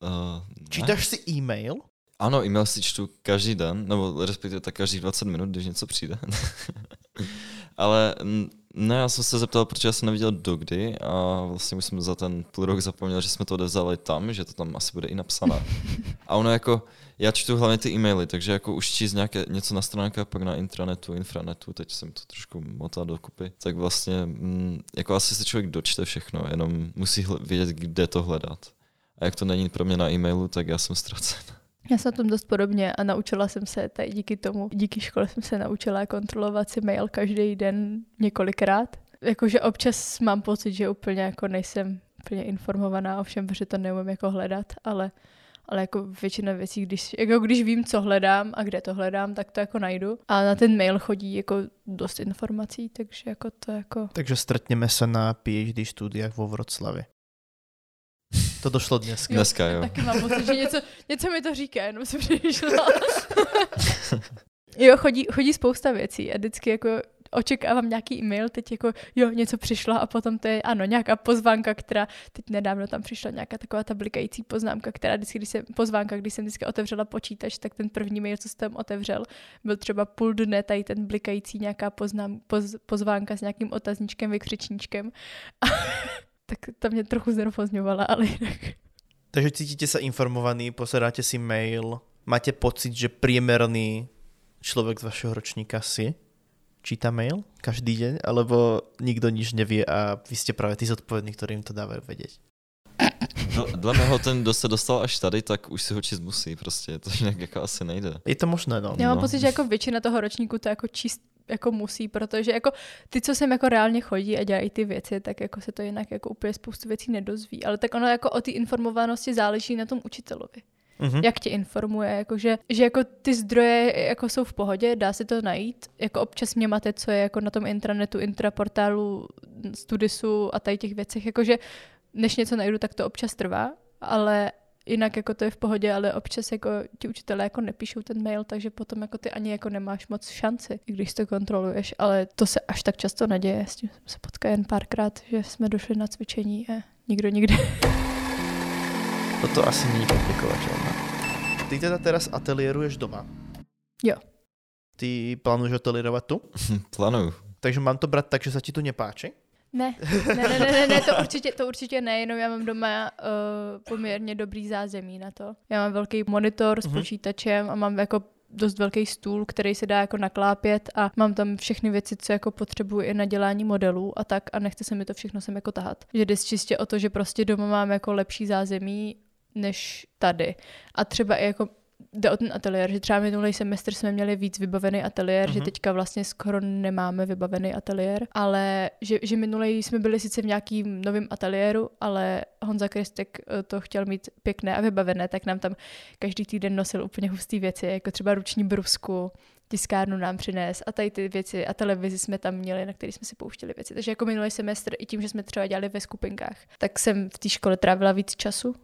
Uh, Čítaš si e-mail? Ano, e-mail si čtu každý den, nebo respektive tak každých 20 minut, když něco přijde. *laughs* Ale n- ne, já jsem se zeptal, protože já jsem neviděl dokdy a vlastně už jsem za ten půl rok zapomněl, že jsme to odevzali tam, že to tam asi bude i napsané. *laughs* A ono jako, já čtu hlavně ty e-maily, takže jako už číst nějaké, něco na stránkách, pak na intranetu, infranetu, teď jsem to trošku motal dokupy, tak vlastně mm, jako asi se člověk dočte všechno, jenom musí vědět, kde to hledat. A jak to není pro mě na e-mailu, tak já jsem ztracen. Já jsem na tom dost podobně a naučila jsem se tady díky tomu, díky škole jsem se naučila kontrolovat si mail každý den několikrát. Jakože občas mám pocit, že úplně jako nejsem úplně informovaná o všem, protože to neumím jako hledat, ale, ale jako většina věcí, když, jako když vím, co hledám a kde to hledám, tak to jako najdu. A na ten mail chodí jako dost informací, takže jako to jako... Takže stretneme sa na PhD studiách vo Vroclavi. To došlo dneska. Dneska, jo. Taky mám pocit, že něco, něco mi to říká, jenom jsem přemýšlela. *laughs* jo, chodí, chodí spousta věcí a vždycky jako očekávám nějaký e-mail, teď jako jo, něco přišlo a potom to je, ano, nějaká pozvánka, která, teď nedávno tam přišla nějaká taková ta blikající poznámka, která vždycky, když jsem, pozvánka, když jsem vždycky otevřela počítač, tak ten první mail, co jsem tam otevřel, byl třeba půl dne tady ten blikající nějaká poznám, poz, pozvánka s nějakým otazníčkem, vykřičníčkem. *laughs* tak to mě trochu znervozňovala, ale jinak. Takže cítite sa informovaní, pozeráte si mail, máte pocit, že priemerný človek z vašeho ročníka si? číta mail každý deň, alebo nikto nič nevie a vy ste práve tí zodpovední, ktorí im to dávajú vedieť? Dle, dle mého ten, kdo se dostal až tady, tak už si ho číst musí prostě, to jinak jako asi nejde. Je to možné, no. Já mám No. pocit, že jako většina toho ročníku to jako čist jako musí, protože jako ty, co sem jako reálně chodí a dělají ty věci, tak jako se to jinak jako úplně spoustu věcí nedozví. Ale tak ono jako o té informovanosti záleží na tom učitelovi. Mhm. jak tě informuje, jako že, že jako ty zdroje jako jsou v pohodě, dá se to najít, jako občas mě máte, co je jako na tom intranetu, intraportálu, studisu a tady těch věcech, jakože než něco najdu, tak to občas trvá, ale jinak jako to je v pohodě, ale občas jako ti učitelé jako nepíšou ten mail, takže potom jako ty ani jako nemáš moc šanci, i když to kontroluješ, ale to se až tak často neděje, s tím jsem se potkala jen párkrát, že jsme došli na cvičení a nikdo nikde. Toto asi není komplikovateľné. Ty teda teraz ateliéruješ doma? Jo. Ty plánuješ ateliérovať tu? Plánuju. Takže mám to brať tak, že sa ti tu nepáči? Ne, ne, ne, ne, ne, ne to, určitě, to určitě ne, jenom já mám doma uh, poměrně dobrý zázemí na to. Já mám velký monitor s Mhm. počítačem a mám jako dost velký stůl, který se dá jako naklápět a mám tam všechny věci, co jako potřebuji i na dělání modelů a tak a nechce se mi to všechno sem jako tahat. Že jde čistě o to, že prostě doma mám jako lepší zázemí než tady. A třeba i jako jde o ten ateliér, že třeba minulý semestr jsme měli víc vybavený ateliér, mm-hmm. že Mhm. teďka vlastně skoro nemáme vybavený ateliér, ale že, že minulý jsme byli sice v nějakým novém ateliéru, ale Honza Kristek eh, to chtěl mít pěkné a vybavené, tak nám tam každý týden nosil úplně hustý věci, jako třeba ruční brusku, tiskárnu nám přines a tady ty věci a televizi jsme tam měli, na který jsme si pouštěli věci. Takže jako minulý semestr i tím, že jsme třeba dělali ve skupinkách, tak jsem v té škole trávila víc času,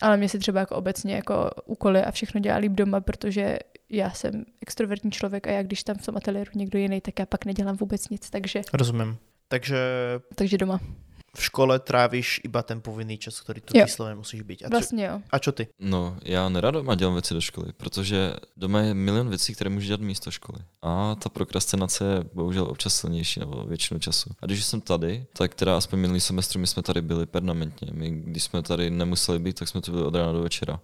ale mě si třeba jako obecně jako úkoly a všechno dělá líp doma, protože já jsem extrovertní člověk a já když tam v tom ateliéru někdo jiný, tak já pak nedělám vůbec nic, takže, Rozumiem. Takže takže doma. V škole trávíš iba ten povinný čas, ktorý tu Jo. vyslovene musíš byť. A čo, Vlastně jo. a čo ty? No, já nerad doma dělám věci do školy, protože doma je milion věcí, které můžu dělat místo školy. A ta prokrastinace je bohužel občas silnější nebo většinu času. A když jsem tady, tak teda aspoň minulý semestr my jsme tady byli permanentně. My, když jsme tady nemuseli být, tak jsme tu byli od rána do večera.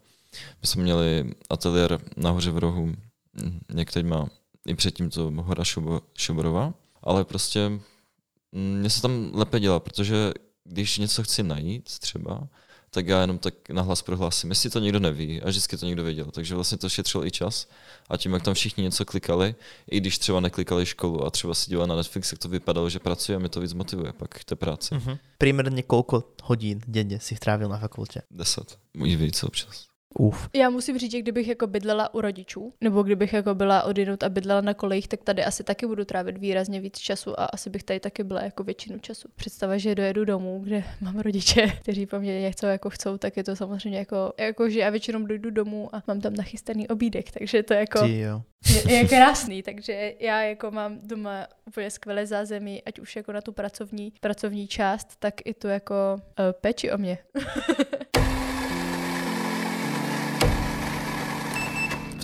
My jsme měli ateliér nahoře v rohu, hm, některýma i předtím to Hora Šubo, Šuborova, ale prostě mně se tam lépe dělá, protože když něco chci najít třeba, tak já jenom tak nahlas prohlásím, jestli to nikdo neví a vždycky to někdo věděl. Takže vlastně to šetřilo i čas a tím, jak tam všichni něco klikali, i když třeba neklikali školu a třeba si dělali na Netflix, tak to vypadalo, že pracuje a mě to víc motivuje pak k té práci. Mhm. Primerne koľko hodín denne si trávil na fakulte? Deset. I víc občas. Uf. Já musím říct, že kdybych jako bydlela u rodičů, nebo kdybych jako byla odinut a bydlela na kolejích, tak tady asi taky budu trávit výrazně víc času a asi bych tady taky byla jako většinu času. Představa, že dojedu domů, kde *laughs* mám rodiče, kteří po mně něco jako chcou, tak je to samozřejmě jako, jako že já většinou dojdu domů a mám tam nachystaný obídek, takže to jako Ty jo. je, je krásný, takže já jako mám doma úplně skvělé zázemí, ať už jako na tu pracovní, pracovní část, tak i tu jako uh, péči o mě. *laughs*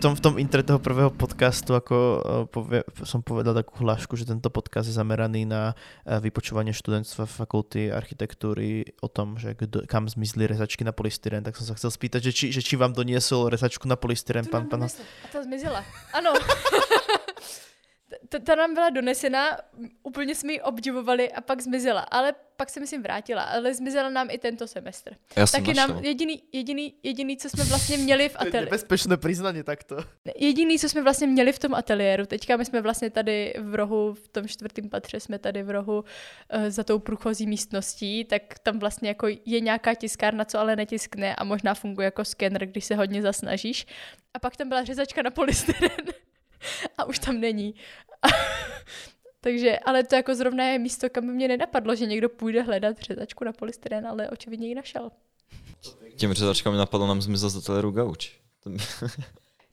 tom, v tom intre toho prvého podcastu ako eh, povie, som povedal takú hlášku, že tento podcast je zameraný na eh, vypočúvanie študentstva fakulty architektúry o tom, že kdo, kam zmizli rezačky na polystyren, tak som sa chcel spýtať, že či, že či vám doniesol rezačku na polystyren pán, pán A ta zmizela. Ano. *laughs* Ta, ta nám byla donesena, úplně jsme ji obdivovali a pak zmizela. Ale pak se myslím vrátila, ale zmizela nám i tento semestr. Já Taky našel. nám jediný, jediný, jediný, co jsme vlastně měli v To je ateliéru. nebezpečné priznanie takto. Jediný, co jsme vlastně měli v tom ateliéru, teďka my jsme vlastně tady v rohu, v tom čtvrtém patře jsme tady v rohu uh, za tou průchozí místností, tak tam vlastně jako je nějaká tiskárna, co ale netiskne a možná funguje jako skener, když se hodně zasnažíš. A pak tam byla řezačka na polystyren *laughs* *laughs* a už tam není. *laughs* Takže, ale to jako zrovna je místo, kam by mě nenapadlo, že někdo půjde hledat řezačku na polystyren, ale očividně ji našel. Těm řezačkám mi napadlo, nám zmizel z ateliéru gauč. *laughs*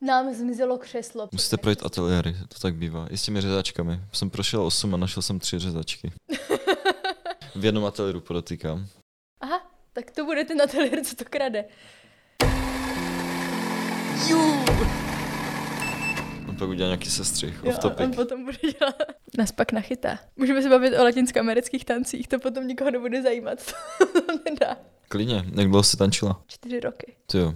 Nám zmizelo křeslo. Musíte projít ateliéry, to tak bývá. I s těmi řezačkami. Jsem prošel 8 a našel jsem tři řezačky. V jednom ateliéru podotýkám. Aha, tak to bude ten ateliér, co to krade. On pak udělá nějaký sestřih, Jo, off a topic. on potom bude dělat. Nás pak nachytá. Můžeme se bavit o latinskoamerických tancích, to potom nikoho nebude zajímat. *laughs* to nedá. Klidně, jak dlouho jsi tančila? Čtyři roky. Ty jo.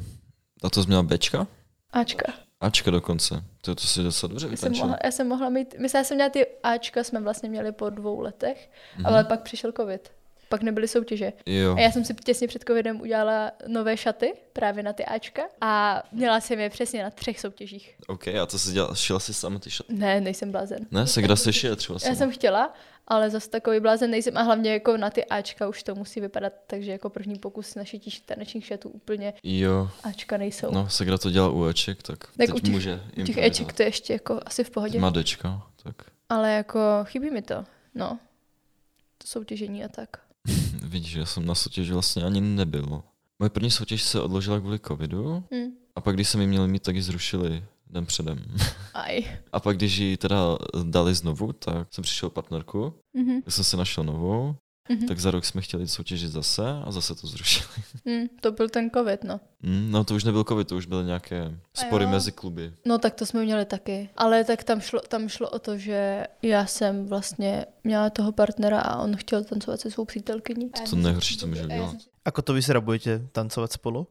A to jsi měla Bčka? Ačka. Ačka dokonce. To, to si docela dobře Já jsem, mohla, já jsem mohla mít, myslím, já jsem měla ty Ačka, jsme vlastně měli po dvou letech, Mhm. ale pak přišel covid. Pak nebyly soutěže. Jo. A já jsem si těsně před covidem udělala nové šaty, právě na ty Ačka. A měla jsem je přesně na třech soutěžích. OK, a to si dělala, šila si sama ty šaty? Ne, nejsem blázen. Ne, se kde se šije třeba Já sama. jsem chtěla, ale zase takový blázen nejsem a hlavně jako na ty Ačka už to musí vypadat, takže jako první pokus na šití tanečních šatů úplně Jo, Ačka nejsou. no, se kde to dělá u Eček, tak, Tak teď u těch- může U těch. Eček to je ještě jako asi v pohodě. Madečka, tak Ale jako chybí mi to, no. To soutěžení a tak. *laughs* vidíš, já jsem na soutěži vlastně ani nebyl. Moje první soutěž se odložila kvůli covidu Hm. a pak když jsem ji měl mít, tak ji zrušili den předem. *laughs* Aj. A pak když ji teda dali znovu, tak jsem přišel partnerku, Mhm. já jsem si našel novou, Mhm. tak za rok jsme chtěli soutěžit zase a zase to zrušili. *laughs* Hm, to byl ten covid, no. Mm, no to už nebyl covid, to už byly nějaké spory mezi kluby. No tak to jsme měli taky. Ale tak tam šlo, tam šlo o to, že já jsem vlastně měla toho partnera a on chtěl tancovat se svou přítelkyní. To to nejhorší, co může dělat. Ako to vyzerá, budete tancovat spolu?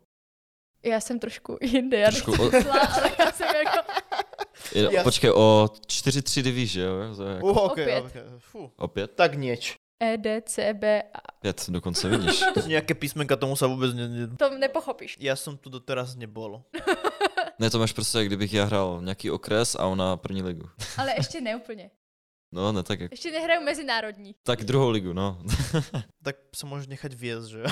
Já jsem trošku jinde, já Trošku nechci o- zlá, ale já jsem jako... Je, počkej, o 4 třídy víš, že jo? Jako, Uh, ok, Opět. ok. Fú. opět? Tak nieč. E, D, C, B a Pět dokonce, vidíš. *laughs* Nejaké písmenka tomu sa vôbec ne... ne... to nepochopíš. Ja som tu doteraz nebol. *laughs* Ne, to máš prostě, jak kdybych já hrál nějaký okres a ona první ligu. *laughs* Ale ještě neúplně. No, ne tak jak. Ještě nehraju mezinárodní. Tak druhou ligu, no. Tak sa môžeš nechať viesť, že?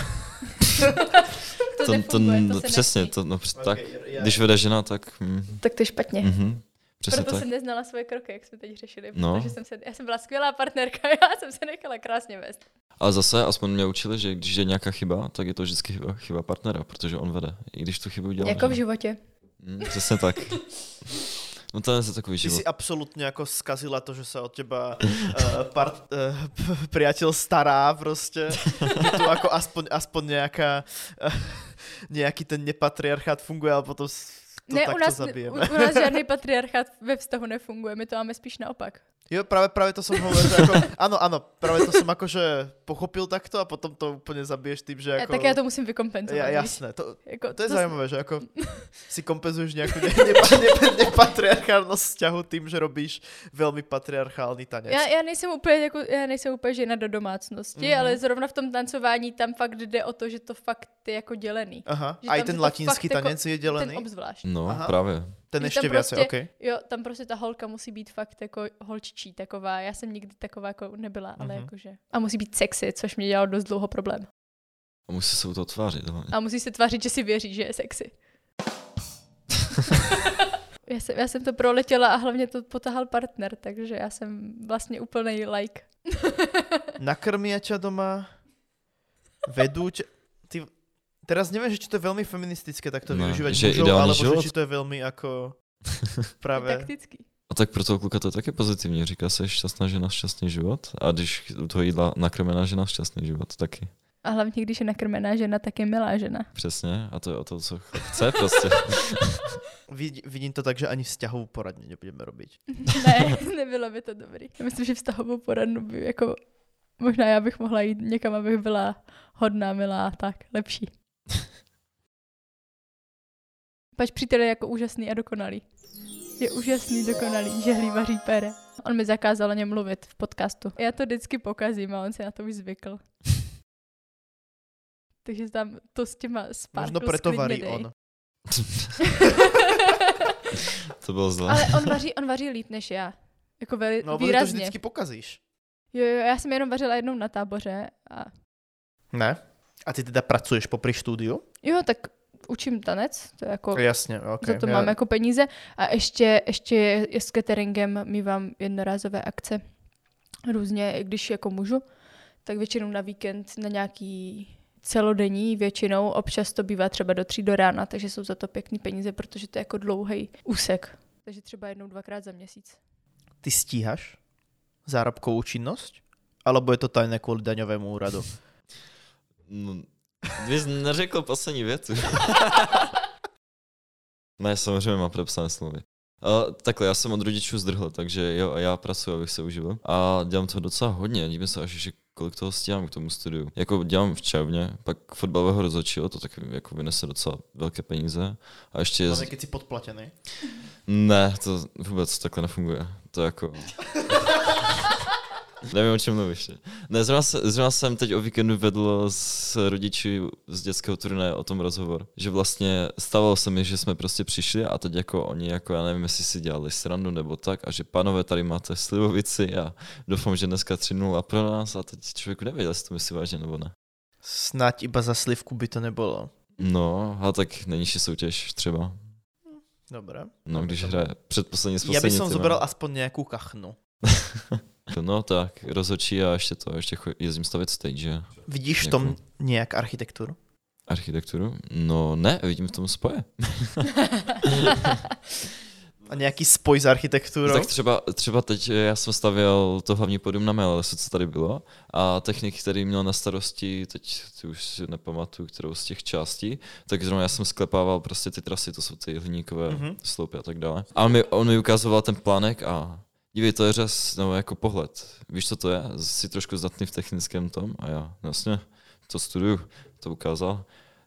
To, to, nefunguje, to, no, se přesně, nesmí. to, no, přes, tak, ja, když vede žena, tak... Mm, Tak to je špatně. mhm, přesně Proto tak. jsem neznala svoje kroky, jak jsme teď řešili. No. Protože jsem se, já jsem byla skvělá partnerka, *laughs* já jsem se nechala krásně vést. Ale zase, aspoň mě učili, že když je nějaká chyba, tak je to vždycky chyba, chyba partnera, protože on vede, i když tu chybu udělá. Jako v životě. Mm, přesně tak. *laughs* No to je takový Ty život. si absolútne ako skazila to, že sa od teba uh, part, uh, priateľ stará proste. Je tu ako aspoň, aspoň nejaká, uh, nejaký ten nepatriarchát funguje, ale potom s- to ne, u takto nás, u, u nás žádný *laughs* patriarchát ve vztahu nefunguje, my to máme spíš naopak. Jo, práve, práve to som hovoril, že *laughs* ako, áno, áno, práve to som akože pochopil takto a potom to úplne zabiješ tým, že Ako... ako... Tak já to musím vykompenzovat. Ja, jasné, to, Jako, to je s- zaujímavé, že ako *laughs* si kompenzuješ nejakú ne, nepa, nepa, nepatriarchálnosť vzťahu tým, že robíš veľmi patriarchálny tanec. Já, já, nejsem úplně, jako, já nejsem úplně žena do domácnosti, Mhm. mm-hmm. ale zrovna v tom tancování tam fakt jde o to, že to fakt je jako dělený. Aha, Že aj tam ten to latinský jako- tanec je Ten delený? obzvlášť. No, Aha. právě. Ten tam viacej, prostě- okej. Jo, tam prostě ta holka musí být fakt jako holčičí taková. Já jsem nikdy taková jako nebyla, ale Mhm. jakože. A musí být sexy, což mě dělalo dost dlouho problém. A musí se u toho tvářit. hlavně. A musí se tvářit, že si věří, že je sexy. *laughs* já, jsem, já jsem to proletěla a hlavně to potahal partner, takže já jsem vlastně úplný like. Nakrmia ťa doma, vedú ťa... Teraz neviem, že či to je veľmi feministické takto No, využívať že mužov, alebo že život? či to je veľmi ako... *laughs* Práve... Taktický. A tak pro toho kluka to je taky pozitivní. Říká se šťastná žena, šťastný život. A když u toho jídla nakrmená žena, šťastný život taky. A hlavně, když je nakrmená žena, tak je milá žena. Přesně. A to je o to, co chce prostě. *laughs* Vid, vidím to tak, že ani vzťahovú poradne nebudeme robiť. *laughs* ne, nebylo by to dobrý. Já myslím, že vztahovou poradnu by jako... Možná já bych mohla jít někam, abych byla hodná, milá, tak, lepší. Pač přítel je jako úžasný a dokonalý. Je úžasný, dokonalý, žehlý, vaří pere. On mi zakázal o něm mluvit v podcastu. Já to vždycky pokazím a on se na to už zvykl. *laughs* Takže tam to s těma sparkles Možno preto varí dej. on. *laughs* to bylo zlé. Ale on vaří, on vaří líp než já. Jako veli, No, lebo ty to výrazně. vždycky pokazíš. Jo, jo, já jsem jenom vařila jednou na táboře a Ne? A ty teda pracuješ popri štúdiu? jo, tak učím tanec, to je jako, Jasne, ok. za to mám jako peníze a ještě, ještě je s cateringem mývám jednorázové akce různě, i když jako můžu, tak většinou na víkend na nějaký celodenní většinou, občas to bývá třeba do tří do rána, takže jsou za to pěkný peníze, protože to je jako dlouhý úsek. Takže třeba jednou, dvakrát za měsíc. Ty stíhaš zárobkovú činnosť? Alebo je to tajné kvôli daňovému úradu? *laughs* No, ty jsi neřekl poslední větu. *laughs* ne, samozřejmě mám podepsané smlouvy. Uh, takhle, já jsem od rodičů zdrhl, takže jo, a já pracuji, abych se uživil. A dělám toho docela hodně, dívím se až, že kolik toho stíhám k tomu studiu. Jako dělám v červně, pak fotbalového rozhodčího, to taky jako vynese docela velké peníze. A ještě... Keď si podplatený. Ne, to vůbec takhle nefunguje. To jako... *laughs* Nevím, o čem mluvíš. Ne, zrovna, zrovna jsem teď o víkendu vedl s rodiči z dětského turnaje o tom rozhovor, že vlastně stávalo se mi, že jsme prostě přišli a teď jako oni, jako já nevím, jestli si dělali srandu nebo tak a že panové, tady máte slivovici a doufám, že dneska 3 a pro nás a teď člověk nevěděl, jestli to myslí vážně nebo ne. Snať iba za slivku by to nebylo. No, a tak nejnižší soutěž třeba. Dobré. No, když hraje předposlední s Ja by poslední som zobral aspoň nejakú kachnu. *laughs* No tak, rozhodčí a ještě to, ještě jezdím stavět stage, Vidíš v tom Jako- nejak architekturu? architekturu. No ne, vidím v tom spoje. *laughs* A nejaký spoj s architektúrou? Tak třeba, třeba teď eh, já jsem stavěl to hlavní podium na Melesu, co tady bylo, a technik, který měl na starosti, teď si už si nepamatuju, kterou z těch částí, tak zrovna já jsem sklepával prostě ty trasy, to jsou ty hliníkové Mhm. mm-hmm. sloupy a tak dále. A on mi, on mi ukazoval ten plánek a dívej, to je řez, nebo jako pohled. Víš, co to je? Jsi trošku zdatný v technickém tom a já, no jasně, to studuju, to ukázal.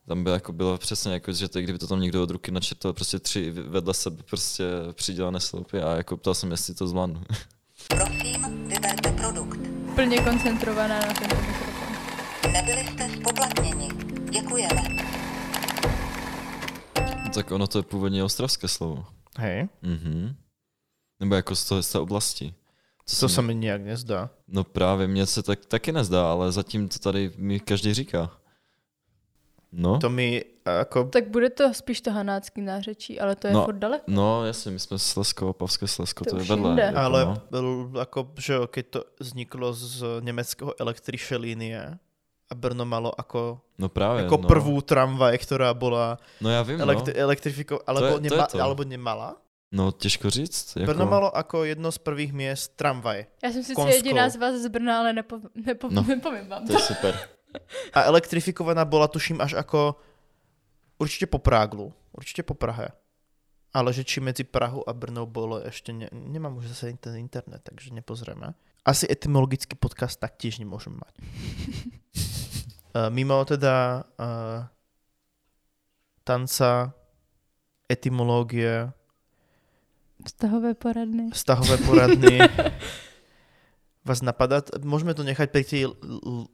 Tam bylo, jako bylo přesně jako, že to, kdyby to tam někdo od ruky načetl, prostě tři vedle sebe prostě přidělané sloupy a jako ptal jsem, jestli to zvládnu. Prosím, vyberte produkt. Plně koncentrovaná na ten mikrofon. Nebyli jste spoplatněni. Děkujeme. tak ono to je původně ostravské slovo. Hej, Mhm. Nebo jako z, toho, z té oblasti. Co to sa mi nejak nezdá. No právě, mně se tak taky nezdá, ale zatím to tady mi každý říká. No, To mi ako... Tak bude to spíš to hanácký nářečí, ale to je No, no. furt daleko. no jasně, my jsme Slesko, Pavské Slesko, to, To je vedle. jinde. Jako, Ale no. byl, ako, že jo, keď to vzniklo z nemeckého elektriše linie a Brno malo ako, no právě, ako no. prvú tramvaj, ktorá bola No já vím, elektri- no. elektrifikovaná, alebo, To je- to je nema, to. alebo nemala. No těžko říct. Jako... Brno malo ako jedno z prvých miest tramvaj. Já jsem sice jediná z vás z Brna, ale nepo, nepo, No. nepovím vám To to. je super. A elektrifikovaná bola, tuším, až ako určite po Práglu, určite po Prahe. Ale že či medzi Prahu a Brnou bolo ešte, ne, nemám už zase ten internet, takže nepozrieme. Asi etymologický podcast taktiež nemôžem mať. *laughs* uh, mimo teda uh, tanca, etymológie, Vztahové poradny. vztahové poradny. *laughs* Vás napadá, môžeme to nechať pri tej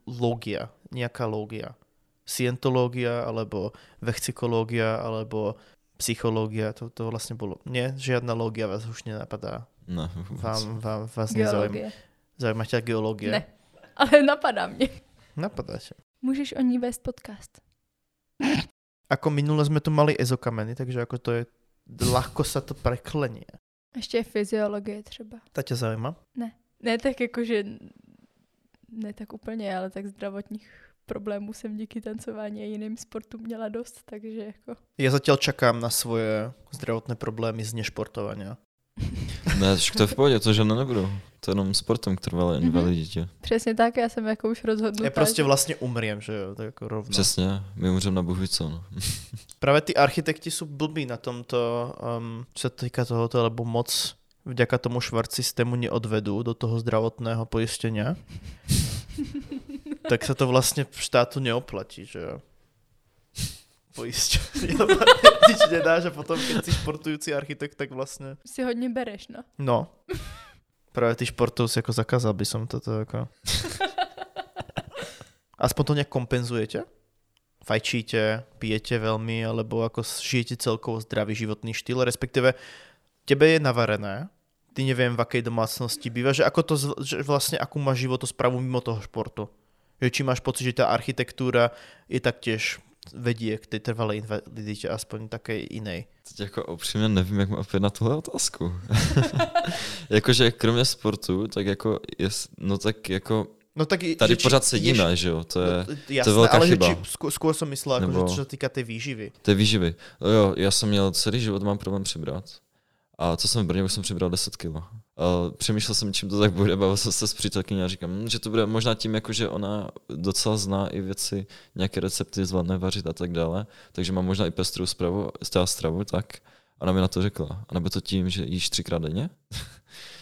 logia, nejaká logia. Scientológia, alebo vechcikológia, alebo psychológia, to, to vlastne bolo. Nie, žiadna lógia vás už nenapadá. No. Vám, vám, vás nezaujíma. Geologie. Zaujíma ťa geológia? Ne, ale napadá mě. Napadá ťa. Můžeš o ní vést podcast. Ako minule sme tu mali ezokameny, takže ako to je, ľahko sa to preklenie. Ještě je fyziologie třeba. Ta ťa zaujíma? Ne tak jakože, ne tak úplně, ale tak zdravotních problémů jsem díky tancování a jiným sportům měla dost, takže jako... Ja zatiaľ čakám na svoje zdravotné problémy z nešportovania. Ne, však to je v pohodě, to žádné nebudou. To je jenom sportem k trvalé Mhm. invaliditě. Přesně tak, já jsem jako už rozhodnutá. Ja proste že- vlastne umriem, že jo, to je ako rovno. Přesně, my umřeme na Bohu co, no. *laughs* Práve tí architekti sú blbí na tomto, um, čo sa týka tohoto, lebo moc vďaka tomu švart systému neodvedú do toho zdravotného poistenia. *laughs* tak sa to vlastne štátu neoplatí, že jo. Poisťovanie *laughs* nič nedá, že potom, keď si športujúci architekt, tak vlastne... Si hodně bereš, no. No. Práve tí športovci ako zakázal by som toto ako... Aspoň to nejak kompenzujete? Fajčíte, pijete veľmi, alebo ako žijete celkovo zdravý životný štýl, respektíve tebe je navarené, ty neviem v akej domácnosti býva, že ako to, že vlastne akú máš životosprávu mimo toho športu. Že či máš pocit, že tá architektúra je taktiež vedie k tej trvalej invalidite, aspoň takej inej. Teď jako upřímně nevím, jak mám odpovědět na tuhle otázku. *laughs* Jakože kromě sportu, tak jako, je, no tak jako, No tak i- tady že pořád sedíme, ješ- že jo, to je, No, jasné, velká ale chyba. Či, skôr, skôr som myslel, Nebo- že čo sa týka tej výživy. to je výživy. No jo, já jsem měl celý život, mám problém přibrat. A co jsem v Brně, už jsem přibral 10 Přemýšlel jsem, čím to tak bude, bavil jsem se s přítelkyní a říkám, hm, že to bude možná tím, jako, že ona docela zná i věci, nějaké recepty zvládne vařit a tak dále, takže mám možná i pestrou stravu, stravu, tak ona mi na to řekla. A nebo to tím, že jíš třikrát denně? *laughs*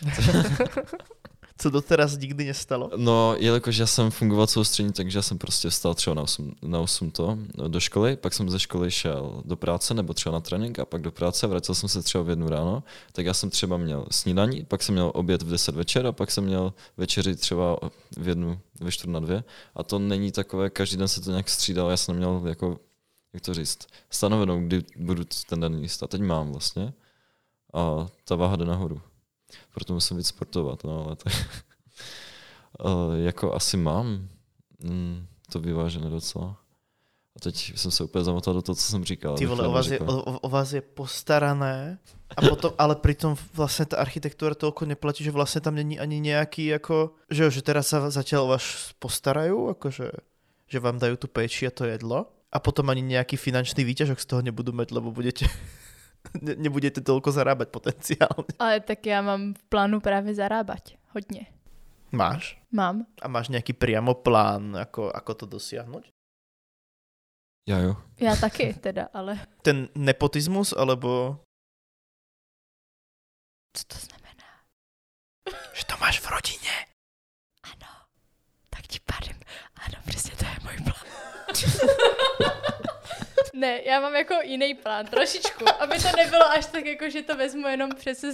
*laughs* Co doteraz nikdy nestalo? No, jelikož já jsem fungoval soustředně, takže já jsem prostě vstal třeba na 8, na 8 to do školy, pak jsem ze školy šel do práce nebo třeba na trénink a pak do práce, vracel jsem se třeba v jednu ráno, tak já jsem třeba měl snídaní, pak jsem měl oběd v 10 večer a pak jsem měl večeři třeba v jednu, ve čtvrt na dvě. A to není takové, každý den se to nějak střídalo, já jsem neměl jako, jak to říct, stanovenou, kdy budu ten den jíst a teď mám vlastně. A ta váha jde nahoru proto musím víc sportovat, no ale tak uh, *laughs* jako asi mám mm, to vyvážené docela. A teď jsem se úplně zamotal do toho, co jsem říkal. Ty vole, o vás, je, o, o vás je postarané, a potom, ale pritom vlastně ta architektura toľko neplatí, že vlastně tam není ani nějaký jako, že jo, že teraz sa zatiaľ o vás postarají, jakože, že vám dajú tu péči a to jedlo a potom ani nějaký finančný výťažok z toho nebudu mať, lebo budete *laughs* nebudete toľko zarábať potenciálne. Ale tak já mám v plánu právě zarábať. Hodně. Máš? Mám. A máš nějaký priamo plán, ako, ako to dosiahnuť? Já jo. Já *laughs* taky teda, ale... Ten nepotismus, alebo... Co to znamená? Že to máš v rodině. Ano. Tak ti pádem. Ano, přesně to je můj plán. *laughs* ne, já mám jako jiný plán, trošičku, aby to nebylo až tak jako, že to vezmu jenom přes,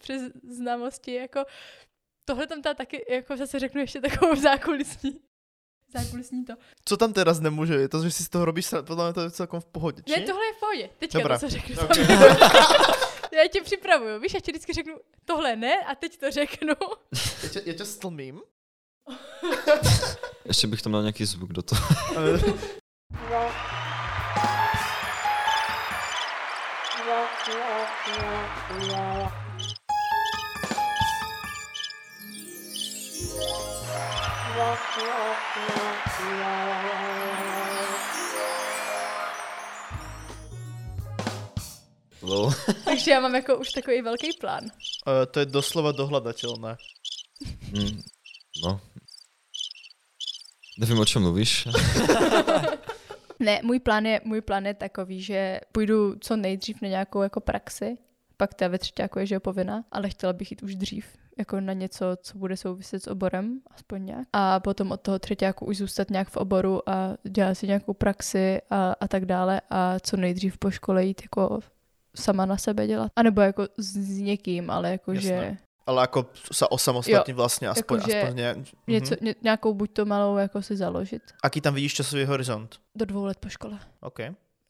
přes známosti, jako tohle tam ta taky, jako zase řeknu ještě takovou zákulisní zákulisní to. Co tam teraz nemůže? Je to, že si z toho robíš, podle mě to je celkom v pohodě, či? Ne, tohle je v pohodě. Teďka Dobrá. to, co řeknu. Okay. *laughs* já tě připravuju, víš, já ti vždycky řeknu, tohle ne, a teď to řeknu. Já tě, já tě stlmím. Ještě bych tam dal nějaký zvuk do toho. *laughs* Lol. *laughs* Takže já mám jako už takový velký plán. Uh, to je doslova dohledatelné. *laughs* Mm, no. Nevím, o čem mluvíš. *laughs* Ne, můj plán je, můj plán je takový, že půjdu co nejdřív na nějakou jako praxi, pak ta ve třetíku je, že je povinná, ale chtěla bych jít už dřív, jako na něco, co bude souviset s oborem, aspoň nějak. A potom od toho třetíku už zůstat nějak v oboru a dělat si nějakou praxi a, a tak dále a co nejdřív po škole jít jako sama na sebe dělat. A nebo jako s, s někým, ale jako Jasné. že Ale jako sa osamostatniť vlastne aspoň, Jakože aspoň něco, Mhm. ně, nějakou buď to malou jako si založit. Aký tam vidíš časový horizont? Do dvou let po škole. OK.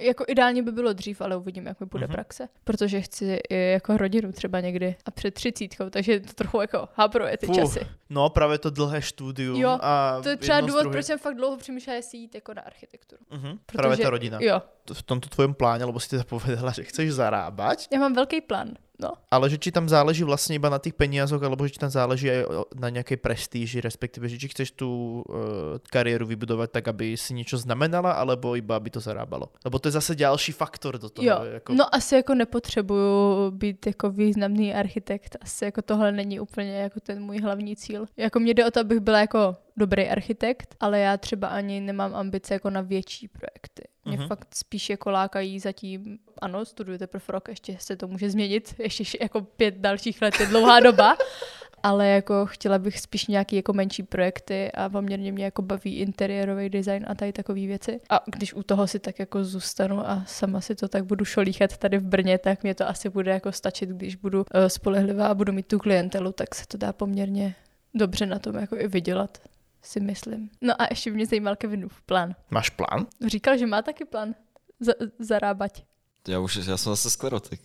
Jako ideálně by bylo dřív, ale uvidím, jak mi bude Mhm. praxe. Protože chci jako rodinu třeba někdy a před třicítkou, takže to trochu jako habruje ty Fuh. časy. No právě to dlhé štúdium Jo, a To je třeba důvod, proč jsem fakt dlouho přemýšlela, jestli jít jako na architekturu. Mhm, Protože, Právě ta rodina. Jo, V tomto tvojom pláne, lebo si teda povedala, že chceš zarábať, já mám velký plán. No. ale že či tam záleží vlastně iba na tých peniazoch, alebo že či tam záleží aj na nejakej prestíži, respektíve, že či chceš tú uh, kariéru vybudovať tak, aby si niečo znamenala, alebo iba aby to zarábalo. Lebo to je zase ďalší faktor do toho. Jo, Jako... no asi jako nepotřebuju být jako významný architekt, asi jako tohle není úplně jako ten můj hlavní cíl. Jako mě jde o to, abych byla jako dobrý architekt, ale já třeba ani nemám ambice jako na větší projekty. Mě Mhm. fakt spíš jako lákají zatím, ano, studuju teprve rok, ještě se to může změnit, *laughs* ještě jako pět dalších let je dlouhá doba, *laughs* ale jako chtěla bych spíš nějaký jako menší projekty a poměrně mě jako baví interiérový design a tady takové věci. A když u toho si tak jako zůstanu a sama si to tak budu šolíchat tady v Brně, tak mě to asi bude jako stačit, když budu uh, spolehlivá a budu mít tu klientelu, tak se to dá poměrně dobře na tom jako i vydělat, si myslím. No a ještě by mě zajímal Kevinův plán. Máš plán? Říkal, že má taky plán za, zarábať. Já už, já jsem zase sklerotik.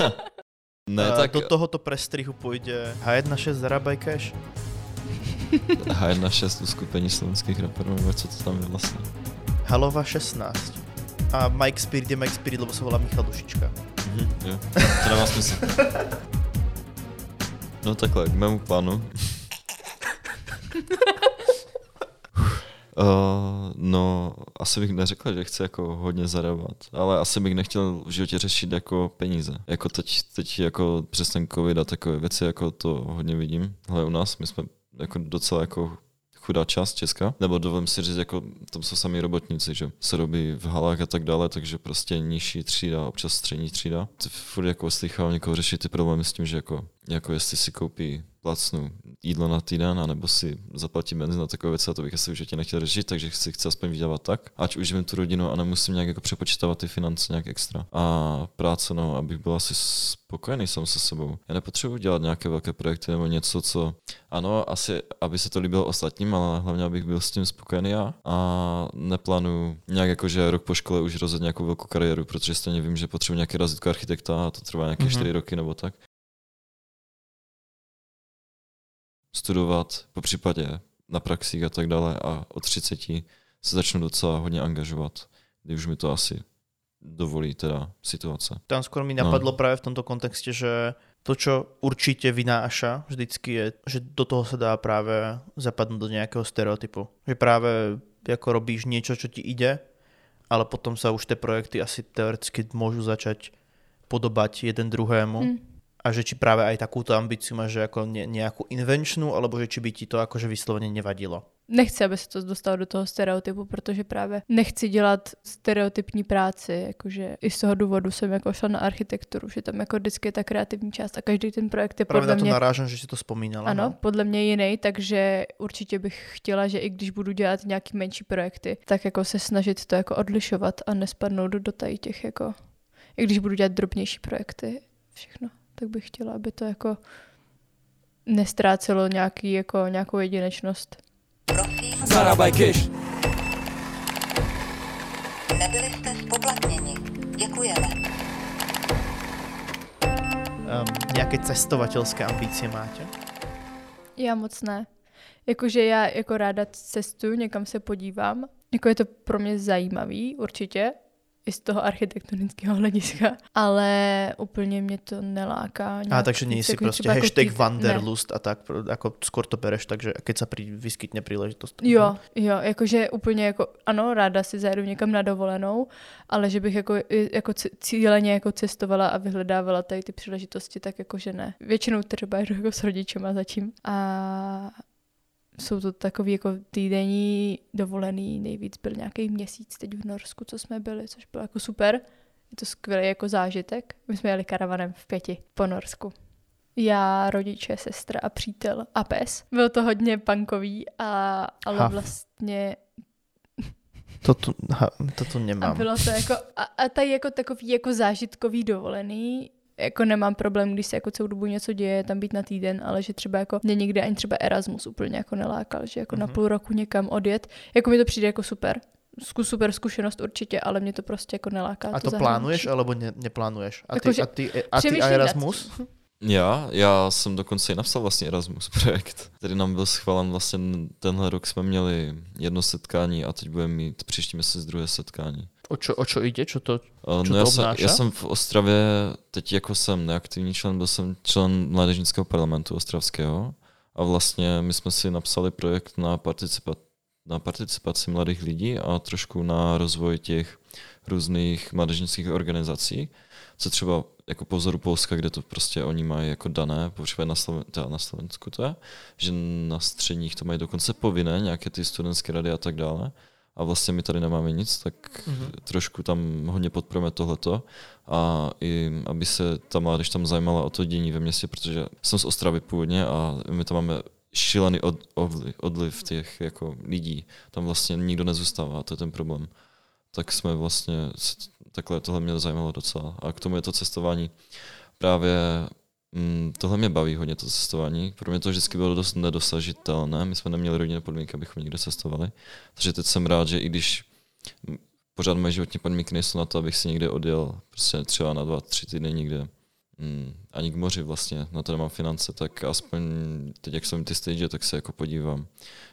*laughs* ne, A tak Do tohoto prestrihu pôjde H1.6 Zarábaj cash. *laughs* H1.6 uskupení slovenských raperů, nebo co to tam je vlastně. Halova 16. A Mike Spirit je Mike Spirit, lebo sa volá Michal Dušička. Mhm, jo, to dává smysl. *laughs* No takhle, k mému plánu. Uh, *laughs* no, asi bych neřekl, že chci jako hodně zarábat, ale asi bych nechtěl v životě řešit jako peníze. Jako teď, teď jako přes ten covid a takové věci, jako to hodně vidím. Ale u nás, my jsme jako docela jako chudá část Česka, nebo dovím si říct, jako tam jsou sami robotníci, že se robí v halách a tak dále, takže prostě nižší třída, občas střední třída. Ty furt jako slychám někoho řešit ty problémy s tím, že jako, jako jestli si koupí placnu jídlo na týden, anebo si zaplatím benzín na takové věci a to bych asi už nechtěl řešit, takže si chci aspoň vydělat tak, ať uživím tu rodinu a nemusím nějak jako přepočítávat ty finance nějak extra. A práce, no, abych byl asi spokojený sám se sebou. Já nepotřebuji dělat nějaké velké projekty nebo něco, co, ano, asi, aby se to líbilo ostatním, ale hlavně, abych byl s tím spokojený já a neplánuju nějak jako, že rok po škole už rozhodně nějakou velkou kariéru, protože stejně vím, že potřebuji nějaký razítko architekta a to trvá nějaké mm-hmm. 4 roky nebo tak. Studovat, po případě na praxích a tak dále a od 30 se začnu docela hodně angažovat, kdy už mi to asi dovolí teda situace. Tam skoro mi napadlo no. právě v tomto kontexte, že to, čo určitě vynáša vždycky je, že do toho se dá právě zapadnout do nějakého stereotypu. Že právě jako robíš něco, co ti ide, ale potom sa už ty projekty asi teoreticky môžu začať podobať jeden druhému. Mm a že či práve aj takúto ambíciu máš, že ako ne, nejakú invenčnú, alebo že či by ti to akože vyslovene nevadilo? Nechci, aby se to dostalo do toho stereotypu, protože právě nechci dělat stereotypní práci, jakože i z toho důvodu jsem jako šla na architekturu, že tam jako vždycky je ta kreativní část a každý ten projekt je Právě podle na to mě... narážím, že si to vzpomínala. Ano, no. podle mě jiný, takže určitě bych chtěla, že i když budu dělat nějaký menší projekty, tak jako se snažit to jako odlišovat a nespadnout do tady těch jako... I když budu dělat drobnější projekty, všechno tak bych chtěla, aby to jako nestrácelo nějaký, jako, nějakou jedinečnost. Prosím, Zarabaj cash. Nebyli jste spoplatněni. Děkujeme. Um, nějaké cestovatelské ambice máte? Já moc ne. Jakože já jako ráda cestuju, někam se podívám. Jako je to pro mě zajímavý, určitě, i z toho architektonického hlediska, ale úplně mě to neláká. A takže nie si prostě jako hashtag jako Wanderlust a tak, jako skôr to bereš, takže keď sa pri, vyskytne príležitost. Jo, jo, jakože úplně jako, ano, ráda si zajedu někam na dovolenou, ale že bych jako, jako cíleně jako cestovala a vyhledávala tady ty příležitosti, tak jakože ne. Většinou třeba jdu jako s rodičema zatím. A jsou to takový jako týdenní dovolený, nejvíc byl nějaký měsíc teď v Norsku, co jsme byli, což bylo jako super. Je to skvělý jako zážitek. My jsme jeli karavanem v pěti po Norsku. Já, rodiče, sestra a přítel a pes. Bylo to hodně punkový, a, ale ha. vlastně *laughs* to tu, ha, to tu nemám. A bylo to jako, a, a tady jako takový jako zážitkový dovolený, jako nemám problém, když se jako celou dobu něco děje, tam být na týden, ale že třeba jako mě nikdy ani třeba Erasmus úplně jako nelákal, že jako mm-hmm. na mhm. půl roku někam odjet, jako mi to přijde jako super. Super zkušenost určitě, ale mě to prostě jako neláká. A to, to plánuješ, alebo ne, neplánuješ? A ty, jako, a ty, a ty a Erasmus? *laughs* Já, já jsem dokonce i napsal vlastně Erasmus projekt, který nám byl schválen vlastně tenhle rok jsme měli jedno setkání a teď budeme mít příští měsíc druhé setkání. O čo, o čo ide? Čo to, čo no to já, jsem, já jsem v Ostravě, teď jako jsem neaktivní člen, byl jsem člen Mládežnického parlamentu ostravského a vlastně my jsme si napsali projekt na, participa, na participaci mladých lidí a trošku na rozvoj těch různých mládežnických organizací, co třeba jako po vzoru Polska, kde to prostě oni mají jako dané, po na, Sloven, teda na Slovensku to je, že na středních to mají dokonce povinné, nějaké ty studentské rady a tak dále a vlastně my tady nemáme nic, tak mm-hmm. trošku tam hodně podporujeme tohleto a i aby se ta mládež tam zajímala o to dění ve městě, protože jsem z Ostravy původně a my tam máme šílený od, odliv, odliv těch jako lidí. Tam vlastně nikdo nezůstává, to je ten problém. Tak jsme vlastně, takhle tohle mě zajímalo docela. A k tomu je to cestování právě Mm, tohle mě baví hodně, to cestování. Pro mě to vždycky bylo dost nedosažitelné. My jsme neměli rodinné podmínky, abychom někde cestovali. Takže teď jsem rád, že i když pořád moje životní podmínky nejsou na to, abych si někde odjel prostě třeba na dva, tři týdny někde mm, ani k moři vlastně, na to nemám finance, tak aspoň teď, jak jsem ty stage, tak se jako podívám.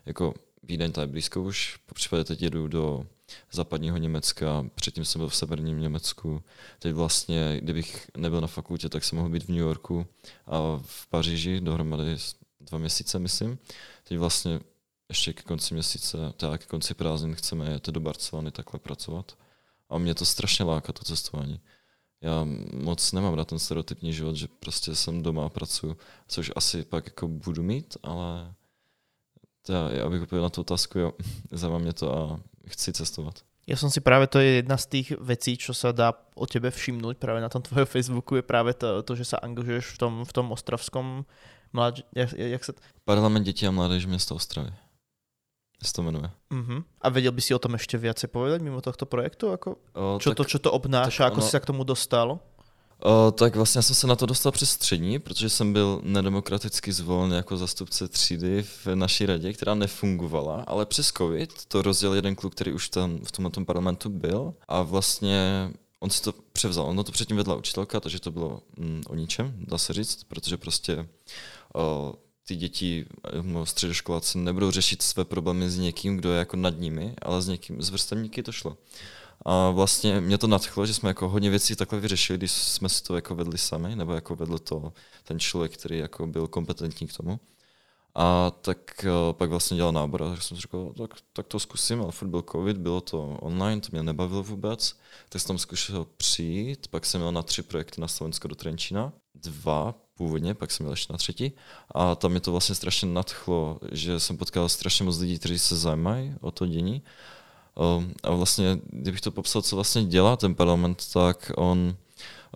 Jako Vídeň, ta je blízko už, po případě teď jedu do západního Německa, předtím jsem byl v severním Německu. Teď vlastně, kdybych nebyl na fakultě, tak jsem mohl být v New Yorku a v Paříži dohromady dva měsíce, myslím. Teď vlastně ještě ke konci měsíce, teda ke konci prázdnin chceme jet do Barcelony takhle pracovat. A mě to strašně láká, to cestování. Já moc nemám rád ten stereotypní život, že prostě jsem doma a pracuji, což asi pak jako budu mít, ale teda, abych odpověděl na tu otázku, jo, *laughs* zajímá mě to a chci cestovat. Ja som si práve, to je jedna z tých vecí, čo sa dá o tebe všimnúť práve na tom tvojom Facebooku, je práve to, to že sa angažuješ v tom, v tom ostravskom Mládež, jak, jak sa... Parlament dětí a mládeže města Ostravy. Jak se to jmenuje. Uh-huh. A vedel by si o tom ešte viacej povedať mimo tohto projektu? Ako, O, čo, tak, to, čo to obnáša, ako ono- si sa k tomu dostal? O, tak vlastně jsem se na to dostal přes střední, protože jsem byl nedemokraticky zvolen jako zastupce třídy v naší radě, která nefungovala, ale přes covid to rozdělil jeden kluk, který už tam v tomhle parlamentu byl a vlastně on si to převzal. Ono to předtím vedla učitelka, takže to bylo mm, o ničem, dá se říct, protože prostě o, ty děti, no, středoškoláci nebudou řešit své problémy s někým, kdo je jako nad nimi, ale s někým, s vrstevníky to šlo. A vlastně mě to nadchlo, že jsme jako hodně věcí takhle vyřešili, když jsme si to jako vedli sami, nebo jako vedl to ten člověk, který jako byl kompetentní k tomu. A tak uh, pak vlastně dělal nábor a tak jsem si říkal, tak, tak to zkusím, ale furt byl covid, bylo to online, to mě nebavilo vůbec, tak jsem tam zkusil přijít, pak jsem měl na tři projekty na Slovensko do Trenčína, dva původně, pak jsem měl ještě na třetí. A tam mě to vlastně strašně nadchlo, že jsem potkal strašně moc lidí, kteří se zajímají o to dění a vlastně, kdybych to popsal, co vlastně dělá ten parlament, tak on,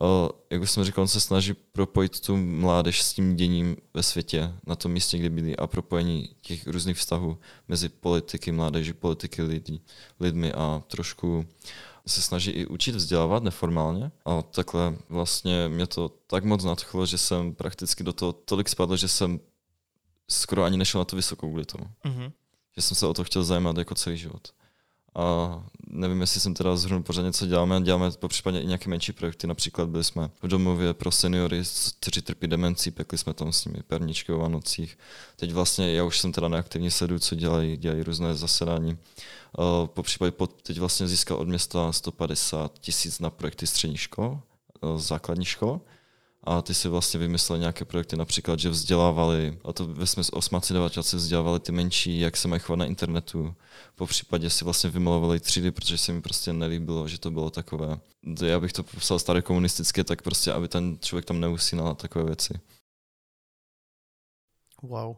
uh, jak už jsem říkal, on se snaží propojit tu mládež s tím děním ve světě, na tom místě, kde byli a propojení těch různých vztahů mezi politiky mládeži, politiky lidí, lidmi a trošku se snaží i učit vzdělávat neformálně. A takhle vlastně mě to tak moc nadchlo, že jsem prakticky do toho tolik spadl, že jsem skoro ani nešel na to vysokou kvůli tomu. Uh-huh. Že jsem se o to chtěl zajímat jako celý život. A nevím, jestli jsem teda zhrnul pořádně, co děláme. Děláme po případě i nějaké menší projekty. Například byli jsme v domově pro seniory, kteří trpí demencí, pekli jsme tam s nimi perničky o Vánocích. Teď vlastně já už jsem teda neaktivně sleduju, co dělají, dělají různé zasedání. Po případě teď vlastně získal od města 150 tisíc na projekty středních škol, uh, základních škol. A ty si vlastně vymysleli nějaké projekty, například, že vzdělávali, a to ve smyslu osmaci, deváčáci vzdělávali ty menší, jak se mají chovat na internetu. Po případě si vlastně vymalovali třídy, protože se mi prostě nelíbilo, že to bylo takové, já bych to popsal staré komunistické, tak prostě, aby ten člověk tam neusínal a takové věci. Wow.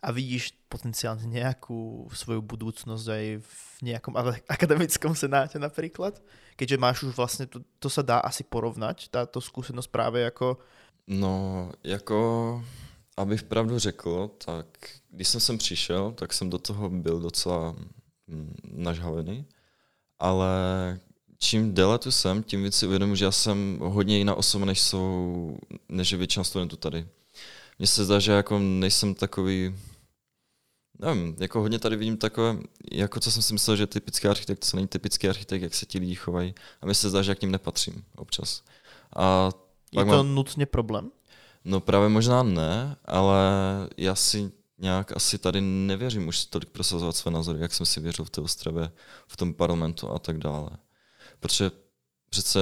A vidíš potenciálne nejakú svoju budúcnosť aj v nejakom ale- akademickom senáte napríklad? Keďže máš už vlastne, to, to sa dá asi porovnať, táto skúsenosť práve ako... No, jako, abych pravdu řekl, tak když jsem sem přišel, tak jsem do toho byl docela mm, nažhavený, ale čím déle tu jsem, tím víc si uvědomuji, že já jsem hodně jiná osoba, než jsou, než je většina studentů tady. Mně se zdá, že jako nejsem takový, nevím, jako hodně tady vidím takové, jako co jsem si myslel, že typický architekt, co není typický architekt, jak se ti lidi chovají. A mně se zdá, že k ním nepatřím občas. A Je to mám- nutne problém? No právě možná ne, ale já si nějak asi tady nevěřím už tolik prosazovat své názory, jak jsem si věřil v té Ostravě, v tom parlamentu a tak dále. Protože přece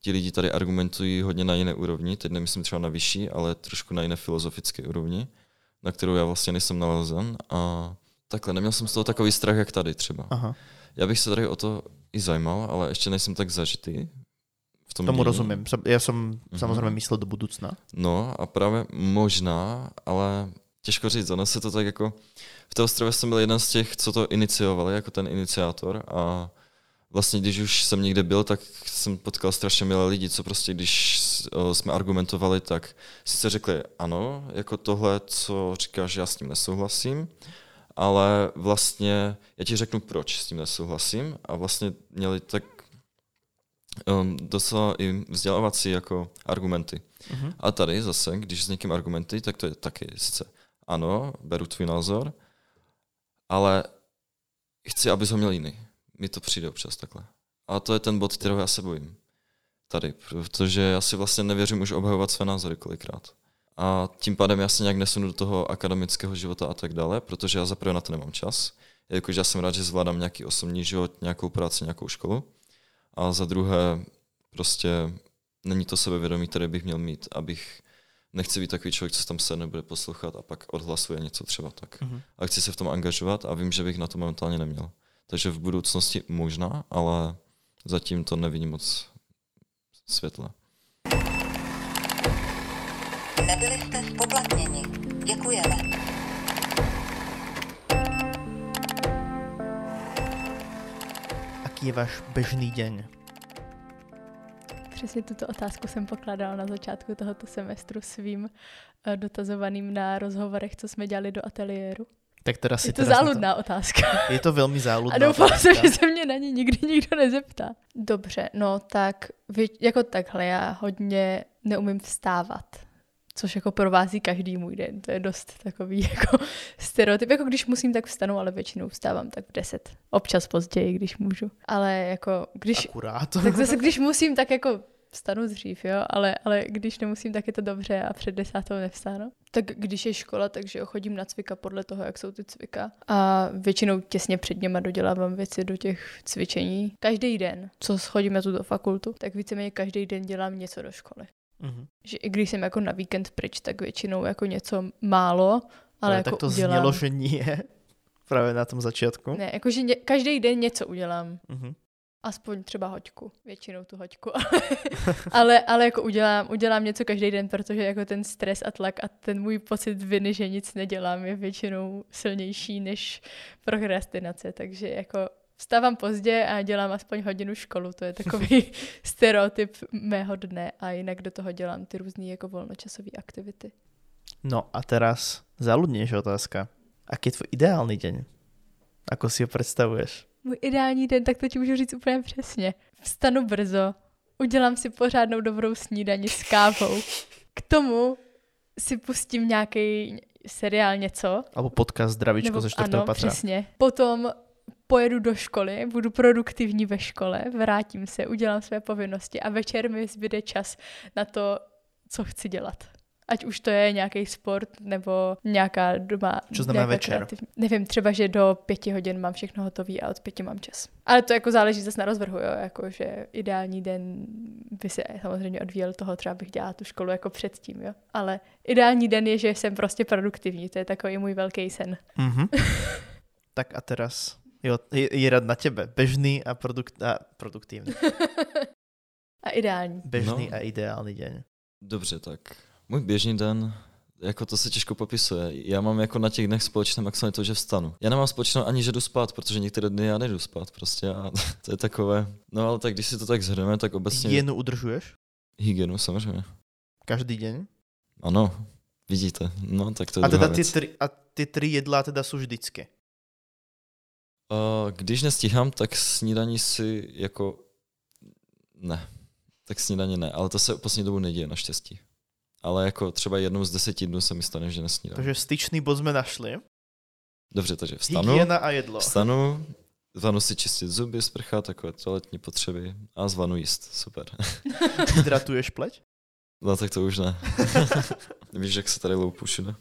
ti lidi tady argumentují hodně na jiné úrovni, teď nemyslím třeba na vyšší, ale trošku na jiné filozofické úrovni, na kterou já vlastně nejsem nalezen a takhle, neměl jsem z toho takový strach, jak tady třeba. Aha, Já bych se tady o to i zajímal, ale ještě nejsem tak zažitý. V tom tomu dění. rozumiem. Sam- Ja som Mhm. samozrejme myslel do budúcna. No a právě možná, ale těžko říct, ono se to tak jako, v té Ostrově jsem byl jeden z těch, co to iniciovali, jako ten iniciátor a vlastně když už jsem někde byl, tak jsem potkal strašně milé lidi, co prostě když jsme argumentovali, tak sice řekli ano, jako tohle, co říkáš, já s tím nesouhlasím, ale vlastně já ti řeknu, proč s tím nesouhlasím a vlastně měli tak um, docela i vzdělávací jako argumenty. Mhm. A tady zase, když s někým argumenty, tak to je taky sice ano, beru tvůj názor, ale chci, abys ho měl jiný. Mi to přijde občas takhle. A to je ten bod, kterého já se bojím. Tady, protože já si vlastně nevěřím už obhajovat své názory kolikrát. A tím pádem já se nějak nesunu do toho akademického života a tak dále, protože já zaprvé na to nemám čas. Jakož já jsem rád, že zvládám nějaký osobní život, nějakou práci, nějakou školu. A za druhé, prostě není to sebevědomí, které bych měl mít, abych nechci být takový člověk, co se tam sedne, bude poslouchat a pak odhlasuje něco třeba tak. Mhm. A chci se v tom angažovat a vím, že bych na to momentálně neměl. Takže v budoucnosti možná, ale zatím to nevidím moc světle. Nebyli jste spoplatněni. Děkujeme. Aký je váš bežný deň? Přesně tuto otázku jsem pokládala na začátku tohoto semestru svým eh, dotazovaným na rozhovorech, co jsme dělali do ateliéru. Tak teraz si *laughs* Je to záludná otázka. To, je to veľmi záludná A doufám otázka. jsem, že se mě na ní nikdy nikdo nezeptá. Dobře, no tak jako takhle, já hodně neumím vstávat. Což jako provází každý můj den. To je dost takový *laughs* jako stereotyp. Jako když musím, tak vstanu, ale většinou vstávám tak v 10. Občas později, když můžu. Ale jako když... Akurát. Tak zase, když musím, tak jako vstanu dřív, jo, ale, ale když nemusím, tak je to dobře a před desátou nevstánu. Tak když je škola, takže chodím na cvika podle toho, jak jsou ty cvika. A většinou těsně před něma dodělávám věci do těch cvičení. Každý den, co schodím na tuto fakultu, tak víceméně každý den dělám něco do školy. Mhm. Že i když jsem jako na víkend pryč, tak většinou jako něco málo, ale, Ale jako tak to udělám. znělo, že nie. *laughs* Právě na tom začátku. Ne, jakože ně- každý den něco udělám. Mhm. Aspoň třeba hoďku, většinou tu hoďku, *laughs* ale, ale, jako udělám, udělám něco každý den, protože jako ten stres a tlak a ten můj pocit viny, že nic nedělám, je většinou silnější než prokrastinace, takže jako vstávám pozdě a dělám aspoň hodinu školu, to je takový *laughs* stereotyp mého dne a jinak do toho dělám ty různé jako volnočasové aktivity. No a teraz záludnější otázka. Aký je tvoj ideálny deň? Ako si ho predstavuješ? Můj ideální den, tak to ti můžu říct úplně přesně. Vstanu brzo, udělám si pořádnou dobrou snídani s kávou. K tomu si pustím nějaký seriál něco. Alebo podcast Zdravíčko ze čtvrtého ano, patra. přesně. Potom pojedu do školy, budu produktivní ve škole, vrátím se, udělám své povinnosti a večer mi zbyde čas na to, co chci dělat. Ať už to je nějaký sport nebo nějaká doma. Co znamená nějaká večer? kreativní- Nevím, třeba, že do pěti hodin mám všechno hotový a od pěti mám čas. Ale to jako záleží zase na rozvrhu, jo? Jako, že ideální den by se samozřejmě odvíjel toho, třeba bych dělala tu školu jako předtím, jo. Ale ideální den je, že jsem prostě produktivní, to je takový můj velký sen. Mhm. *laughs* tak a teraz jo, je, je rad na tebe. Bežný a, produkt, a produktívny. *laughs* A ideální. Bežný No. a ideálny deň. Dobře, tak můj běžný den, jako to se těžko popisuje. Já mám jako na těch dnech společné maximálně to, že vstanu. Já nemám společnou ani, že jdu spát, protože některé dny já nejdu spát prostě a *laughs* to je takové. No ale tak když si to tak zhrneme, tak obecně Hygienu udržuješ? hygienu samozřejmě. Každý deň? Ano, vidíte. No tak to je A teda ty tři, a ty tři jedlá teda jsou vždycky. Uh, když nestíhám, tak snídaní si jako... Ne. Tak snídaní ne, ale to se poslední dobu neděje naštěstí. Ale jako třeba jednou z deseti dnů se mi stane, že nesnídám. Takže styčný bod jsme našli. Dobře, takže vstanu, Hygiena a jedlo. vstanu, zvanu si čistit zuby, sprcha, takové toaletní potřeby a zvanu jíst. Super. *laughs* Hydratuješ pleť? No tak to už ne. *laughs* Víš, jak se tady loupu všude?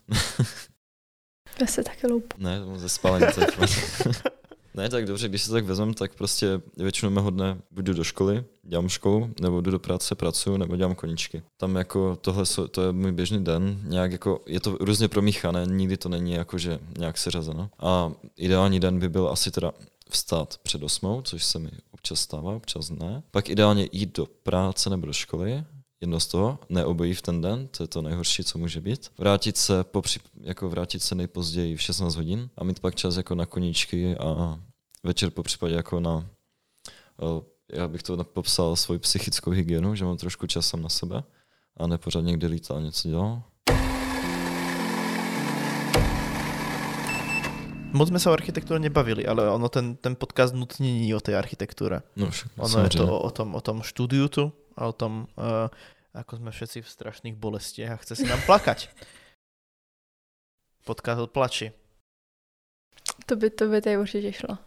Já se taky loupu. Ne, to mám ze spálení. *laughs* Ne, tak dobře, když se tak vezmem, tak prostě většinou mého dne buď jdu do školy, dělám školu, nebo jdu do práce, pracuju, nebo dělám koníčky. Tam jako tohle to je můj běžný den, nějak jako, je to různě promíchané, nikdy to není jako, že nějak seřazeno. A ideální den by byl asi teda vstát před osmou, což se mi občas stává, občas ne. Pak ideálně jít do práce nebo do školy, jedno z toho, ne obojí v ten den, to je to nejhorší, co může být. Vrátit se, po při, jako vrátit se nejpozději v 16 hodin a mít pak čas jako na koníčky a večer po případě jako na, eh, já bych to popsal svoji psychickou hygienu, že mám trošku čas sám na sebe a nepořád někde lítal a něco dělal. Moc jsme se o architektúre nebavili, ale ono ten, ten podcast nutně není o té architektúre. No však, Ono je samozřejmě. to o, o, tom, o tom štúdiu tu a o tom, uh, ako sme všetci v strašných bolestiach a chce si nám plakať. Podcast o plači. To by, to by tady určitě šlo.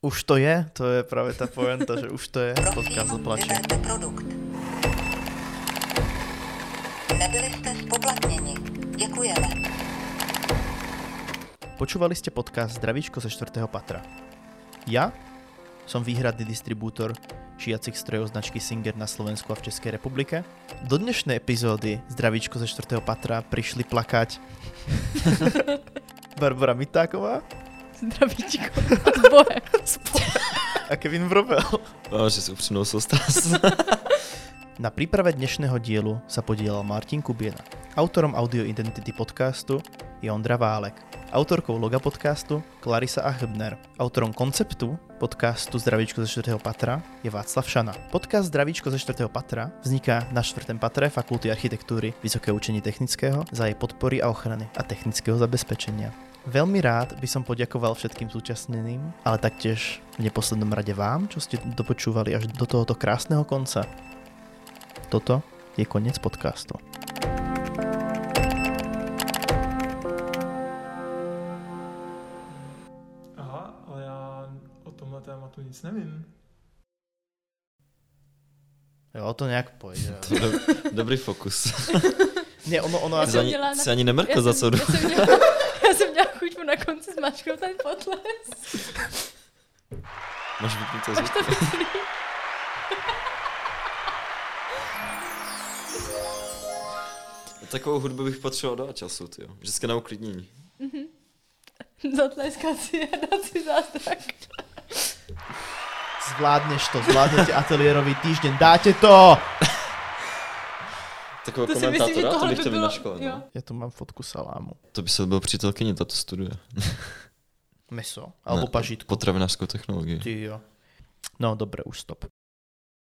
Už to je, to je právě ta poenta, že už to je podcast o Prosím, plači. Nebyli jste spoplatněni. Děkujeme. Počúvali ste podcast Zdravíčko ze 4. patra. Ja som výhradný distribútor šijacích strojov značky Singer na Slovensku a v Českej republike. Do dnešnej epizódy Zdravíčko ze 4. patra prišli plakať *laughs* Barbara Mitáková Zdravíčko. S Bohem. a Kevin Vrobel. A, *laughs* že si upřímnou soustrast. Na príprave dnešného dielu sa podielal Martin Kubiena. Autorom audio identity podcastu je Ondra Válek. Autorkou loga podcastu Clarisa a Hübner. Autorom konceptu podcastu Zdravíčko ze 4. patra je Václav Šana. Podcast Zdravíčko ze 4. patra vzniká na 4. patre Fakulty architektúry Vysoké učení technického za jej podpory a ochrany a technického zabezpečenia. Veľmi rád by som poďakoval všetkým zúčastneným, ale taktiež v neposlednom rade vám, čo ste dopočúvali až do tohoto krásneho konca. Toto je koniec podcastu. Tématu nic nevím. Jo, to nějak pojde. *laughs* To je do- dobrý fokus. *laughs* Ne, ono, ono Já jsem ani, na- ani nemrkl za co já jsem, měla, *laughs* já jsem měla chuť mu na konci zmačknout ten potles. Máš vypnuté zvuk. to vyplý. Takovou hudbu bych potřeboval do času, ty Vždycky na uklidnění. Zatleskat si a dát si zázrak. Zvládneš to, zvládnete ateliérový týždeň, dáte to! Takového To si myslím, komentátora, to bych by chtěl bylo... na škole. Jo. No. Já tu mám fotku salámu. To by se byl přítelkyně, tato studuje. Meso, alebo Ne, pažitku. Potravinářskou technologii. Ty jo. No, dobre, už stop.